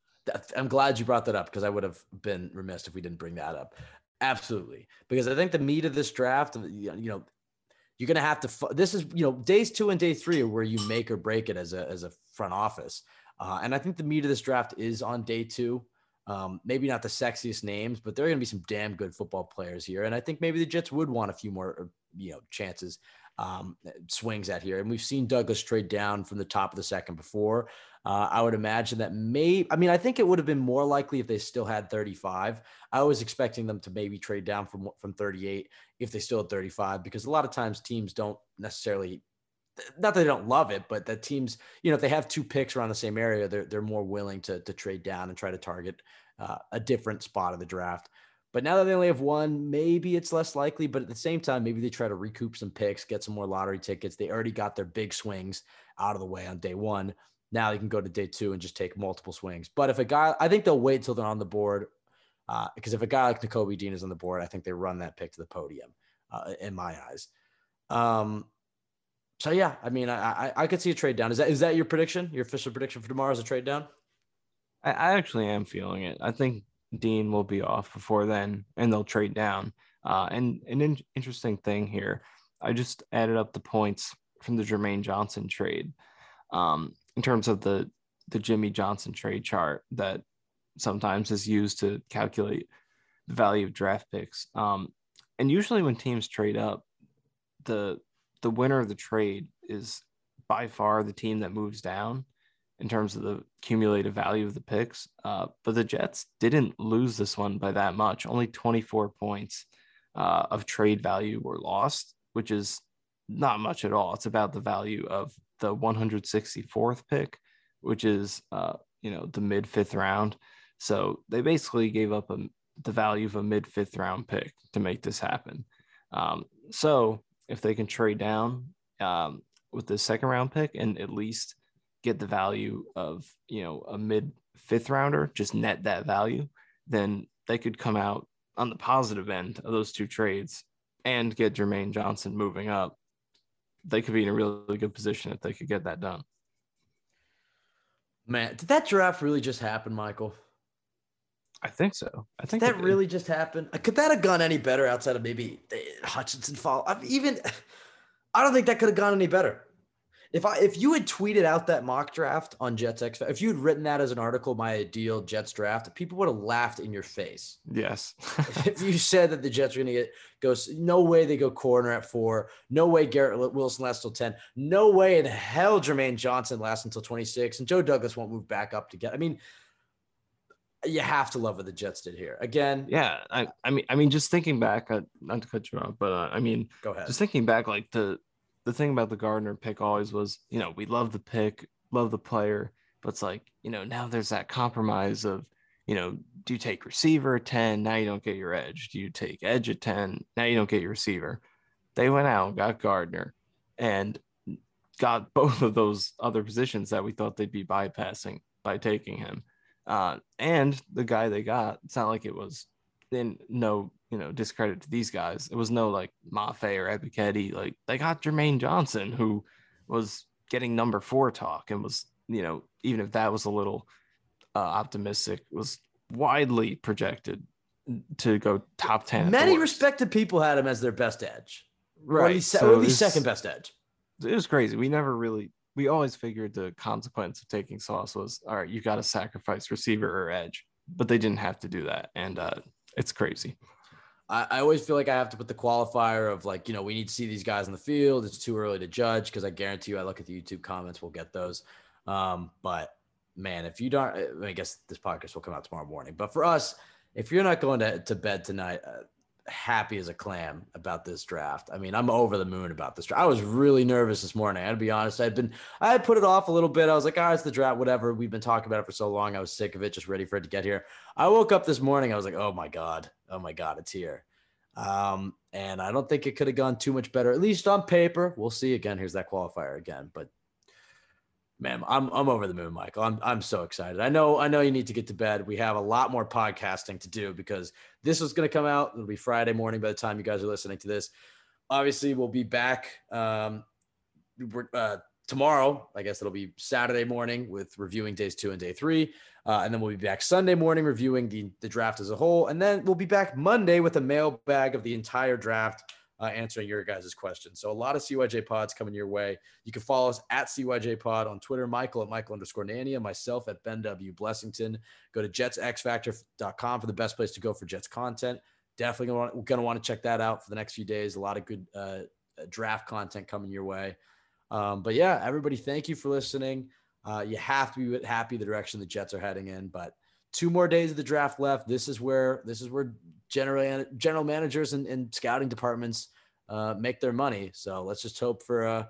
D: I'm glad you brought that up because I would have been remiss if we didn't bring that up. Absolutely, because I think the meat of this draft, you know, you're gonna have to. This is you know days two and day three are where you make or break it as a as a front office. Uh, and I think the meat of this draft is on day two. Um, maybe not the sexiest names, but there are going to be some damn good football players here. And I think maybe the Jets would want a few more, uh, you know, chances, um, swings at here. And we've seen Douglas trade down from the top of the second before. Uh, I would imagine that may, I mean, I think it would have been more likely if they still had 35. I was expecting them to maybe trade down from from 38 if they still had 35, because a lot of times teams don't necessarily not that they don't love it, but that teams, you know, if they have two picks around the same area, they're they're more willing to to trade down and try to target uh, a different spot of the draft. But now that they only have one, maybe it's less likely. But at the same time, maybe they try to recoup some picks, get some more lottery tickets. They already got their big swings out of the way on day one. Now they can go to day two and just take multiple swings. But if a guy, I think they'll wait till they're on the board uh, because if a guy like Nakobe Dean is on the board, I think they run that pick to the podium uh, in my eyes. Um, so yeah, I mean, I, I I could see a trade down. Is that is that your prediction? Your official prediction for tomorrow is a trade down?
E: I, I actually am feeling it. I think Dean will be off before then, and they'll trade down. Uh, and an in- interesting thing here, I just added up the points from the Jermaine Johnson trade, um, in terms of the the Jimmy Johnson trade chart that sometimes is used to calculate the value of draft picks. Um, and usually when teams trade up, the the winner of the trade is by far the team that moves down in terms of the cumulative value of the picks. Uh, but the Jets didn't lose this one by that much. Only 24 points uh, of trade value were lost, which is not much at all. It's about the value of the 164th pick, which is uh, you know the mid fifth round. So they basically gave up a, the value of a mid fifth round pick to make this happen. Um, so if they can trade down um, with the second round pick and at least get the value of you know a mid fifth rounder, just net that value, then they could come out on the positive end of those two trades and get Jermaine Johnson moving up. They could be in a really good position if they could get that done.
D: Man, did that draft really just happen, Michael?
E: I think so. I think
D: that
E: did.
D: really just happened. Could that have gone any better outside of maybe uh, Hutchinson fall? I've even I don't think that could have gone any better. If I if you had tweeted out that mock draft on Jets X, if you had written that as an article, my ideal Jets draft, people would have laughed in your face.
E: Yes.
D: if you said that the Jets are going to get go, no way they go corner at four, no way Garrett Wilson lasts till ten, no way in hell Jermaine Johnson lasts until twenty six, and Joe Douglas won't move back up to get. I mean, you have to love what the Jets did here. Again,
E: yeah. I, I mean, I mean, just thinking back, uh, not to cut you off, but uh, I mean,
D: go ahead.
E: just thinking back, like the the thing about the Gardner pick always was, you know, we love the pick, love the player, but it's like, you know, now there's that compromise of, you know, do you take receiver at 10? Now you don't get your edge. Do you take edge at 10? Now you don't get your receiver. They went out, got Gardner, and got both of those other positions that we thought they'd be bypassing by taking him. Uh, and the guy they got, it's not like it was in no you know discredit to these guys. It was no like Mafe or Ebiketie. Like they got Jermaine Johnson, who was getting number four talk and was you know even if that was a little uh, optimistic, was widely projected to go top ten.
D: Many respected people had him as their best edge,
E: right? so
D: or at least
E: it's-
D: second best edge.
E: It was crazy. We never really. We always figured the consequence of taking Sauce was all right. You got to sacrifice receiver or edge, but they didn't have to do that, and uh, it's crazy.
D: I, I always feel like I have to put the qualifier of like, you know, we need to see these guys in the field. It's too early to judge because I guarantee you, I look at the YouTube comments, we'll get those. Um, but man, if you don't, I mean, I guess this podcast will come out tomorrow morning. But for us, if you're not going to, to bed tonight, uh, happy as a clam about this draft. I mean, I'm over the moon about this draft. I was really nervous this morning. I had to be honest. I'd been, I had put it off a little bit. I was like, all right, it's the draft, whatever. We've been talking about it for so long. I was sick of it, just ready for it to get here. I woke up this morning. I was like, oh my God. Oh my God, it's here. Um, and I don't think it could have gone too much better, at least on paper. We'll see again. Here's that qualifier again. But man, I'm I'm over the moon, Michael. I'm I'm so excited. I know I know you need to get to bed. We have a lot more podcasting to do because this is going to come out. It'll be Friday morning by the time you guys are listening to this. Obviously, we'll be back um, uh, tomorrow. I guess it'll be Saturday morning with reviewing days two and day three, uh, and then we'll be back Sunday morning reviewing the the draft as a whole, and then we'll be back Monday with a mailbag of the entire draft. Uh, answering your guys' questions. So a lot of CYJ pods coming your way. You can follow us at CYJ pod on Twitter, Michael at Michael underscore Nania, myself at Ben W. Blessington. Go to jetsxfactor.com for the best place to go for Jets content. Definitely going to, want to check that out for the next few days. A lot of good uh, draft content coming your way. Um, but yeah, everybody, thank you for listening. Uh, you have to be happy the direction the Jets are heading in, but two more days of the draft left. This is where this is where general general managers and, and scouting departments uh, make their money. So let's just hope for uh,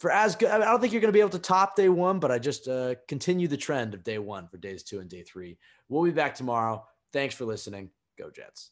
D: for as good. I don't think you're going to be able to top day one, but I just uh, continue the trend of day one for days two and day three. We'll be back tomorrow. Thanks for listening. Go Jets.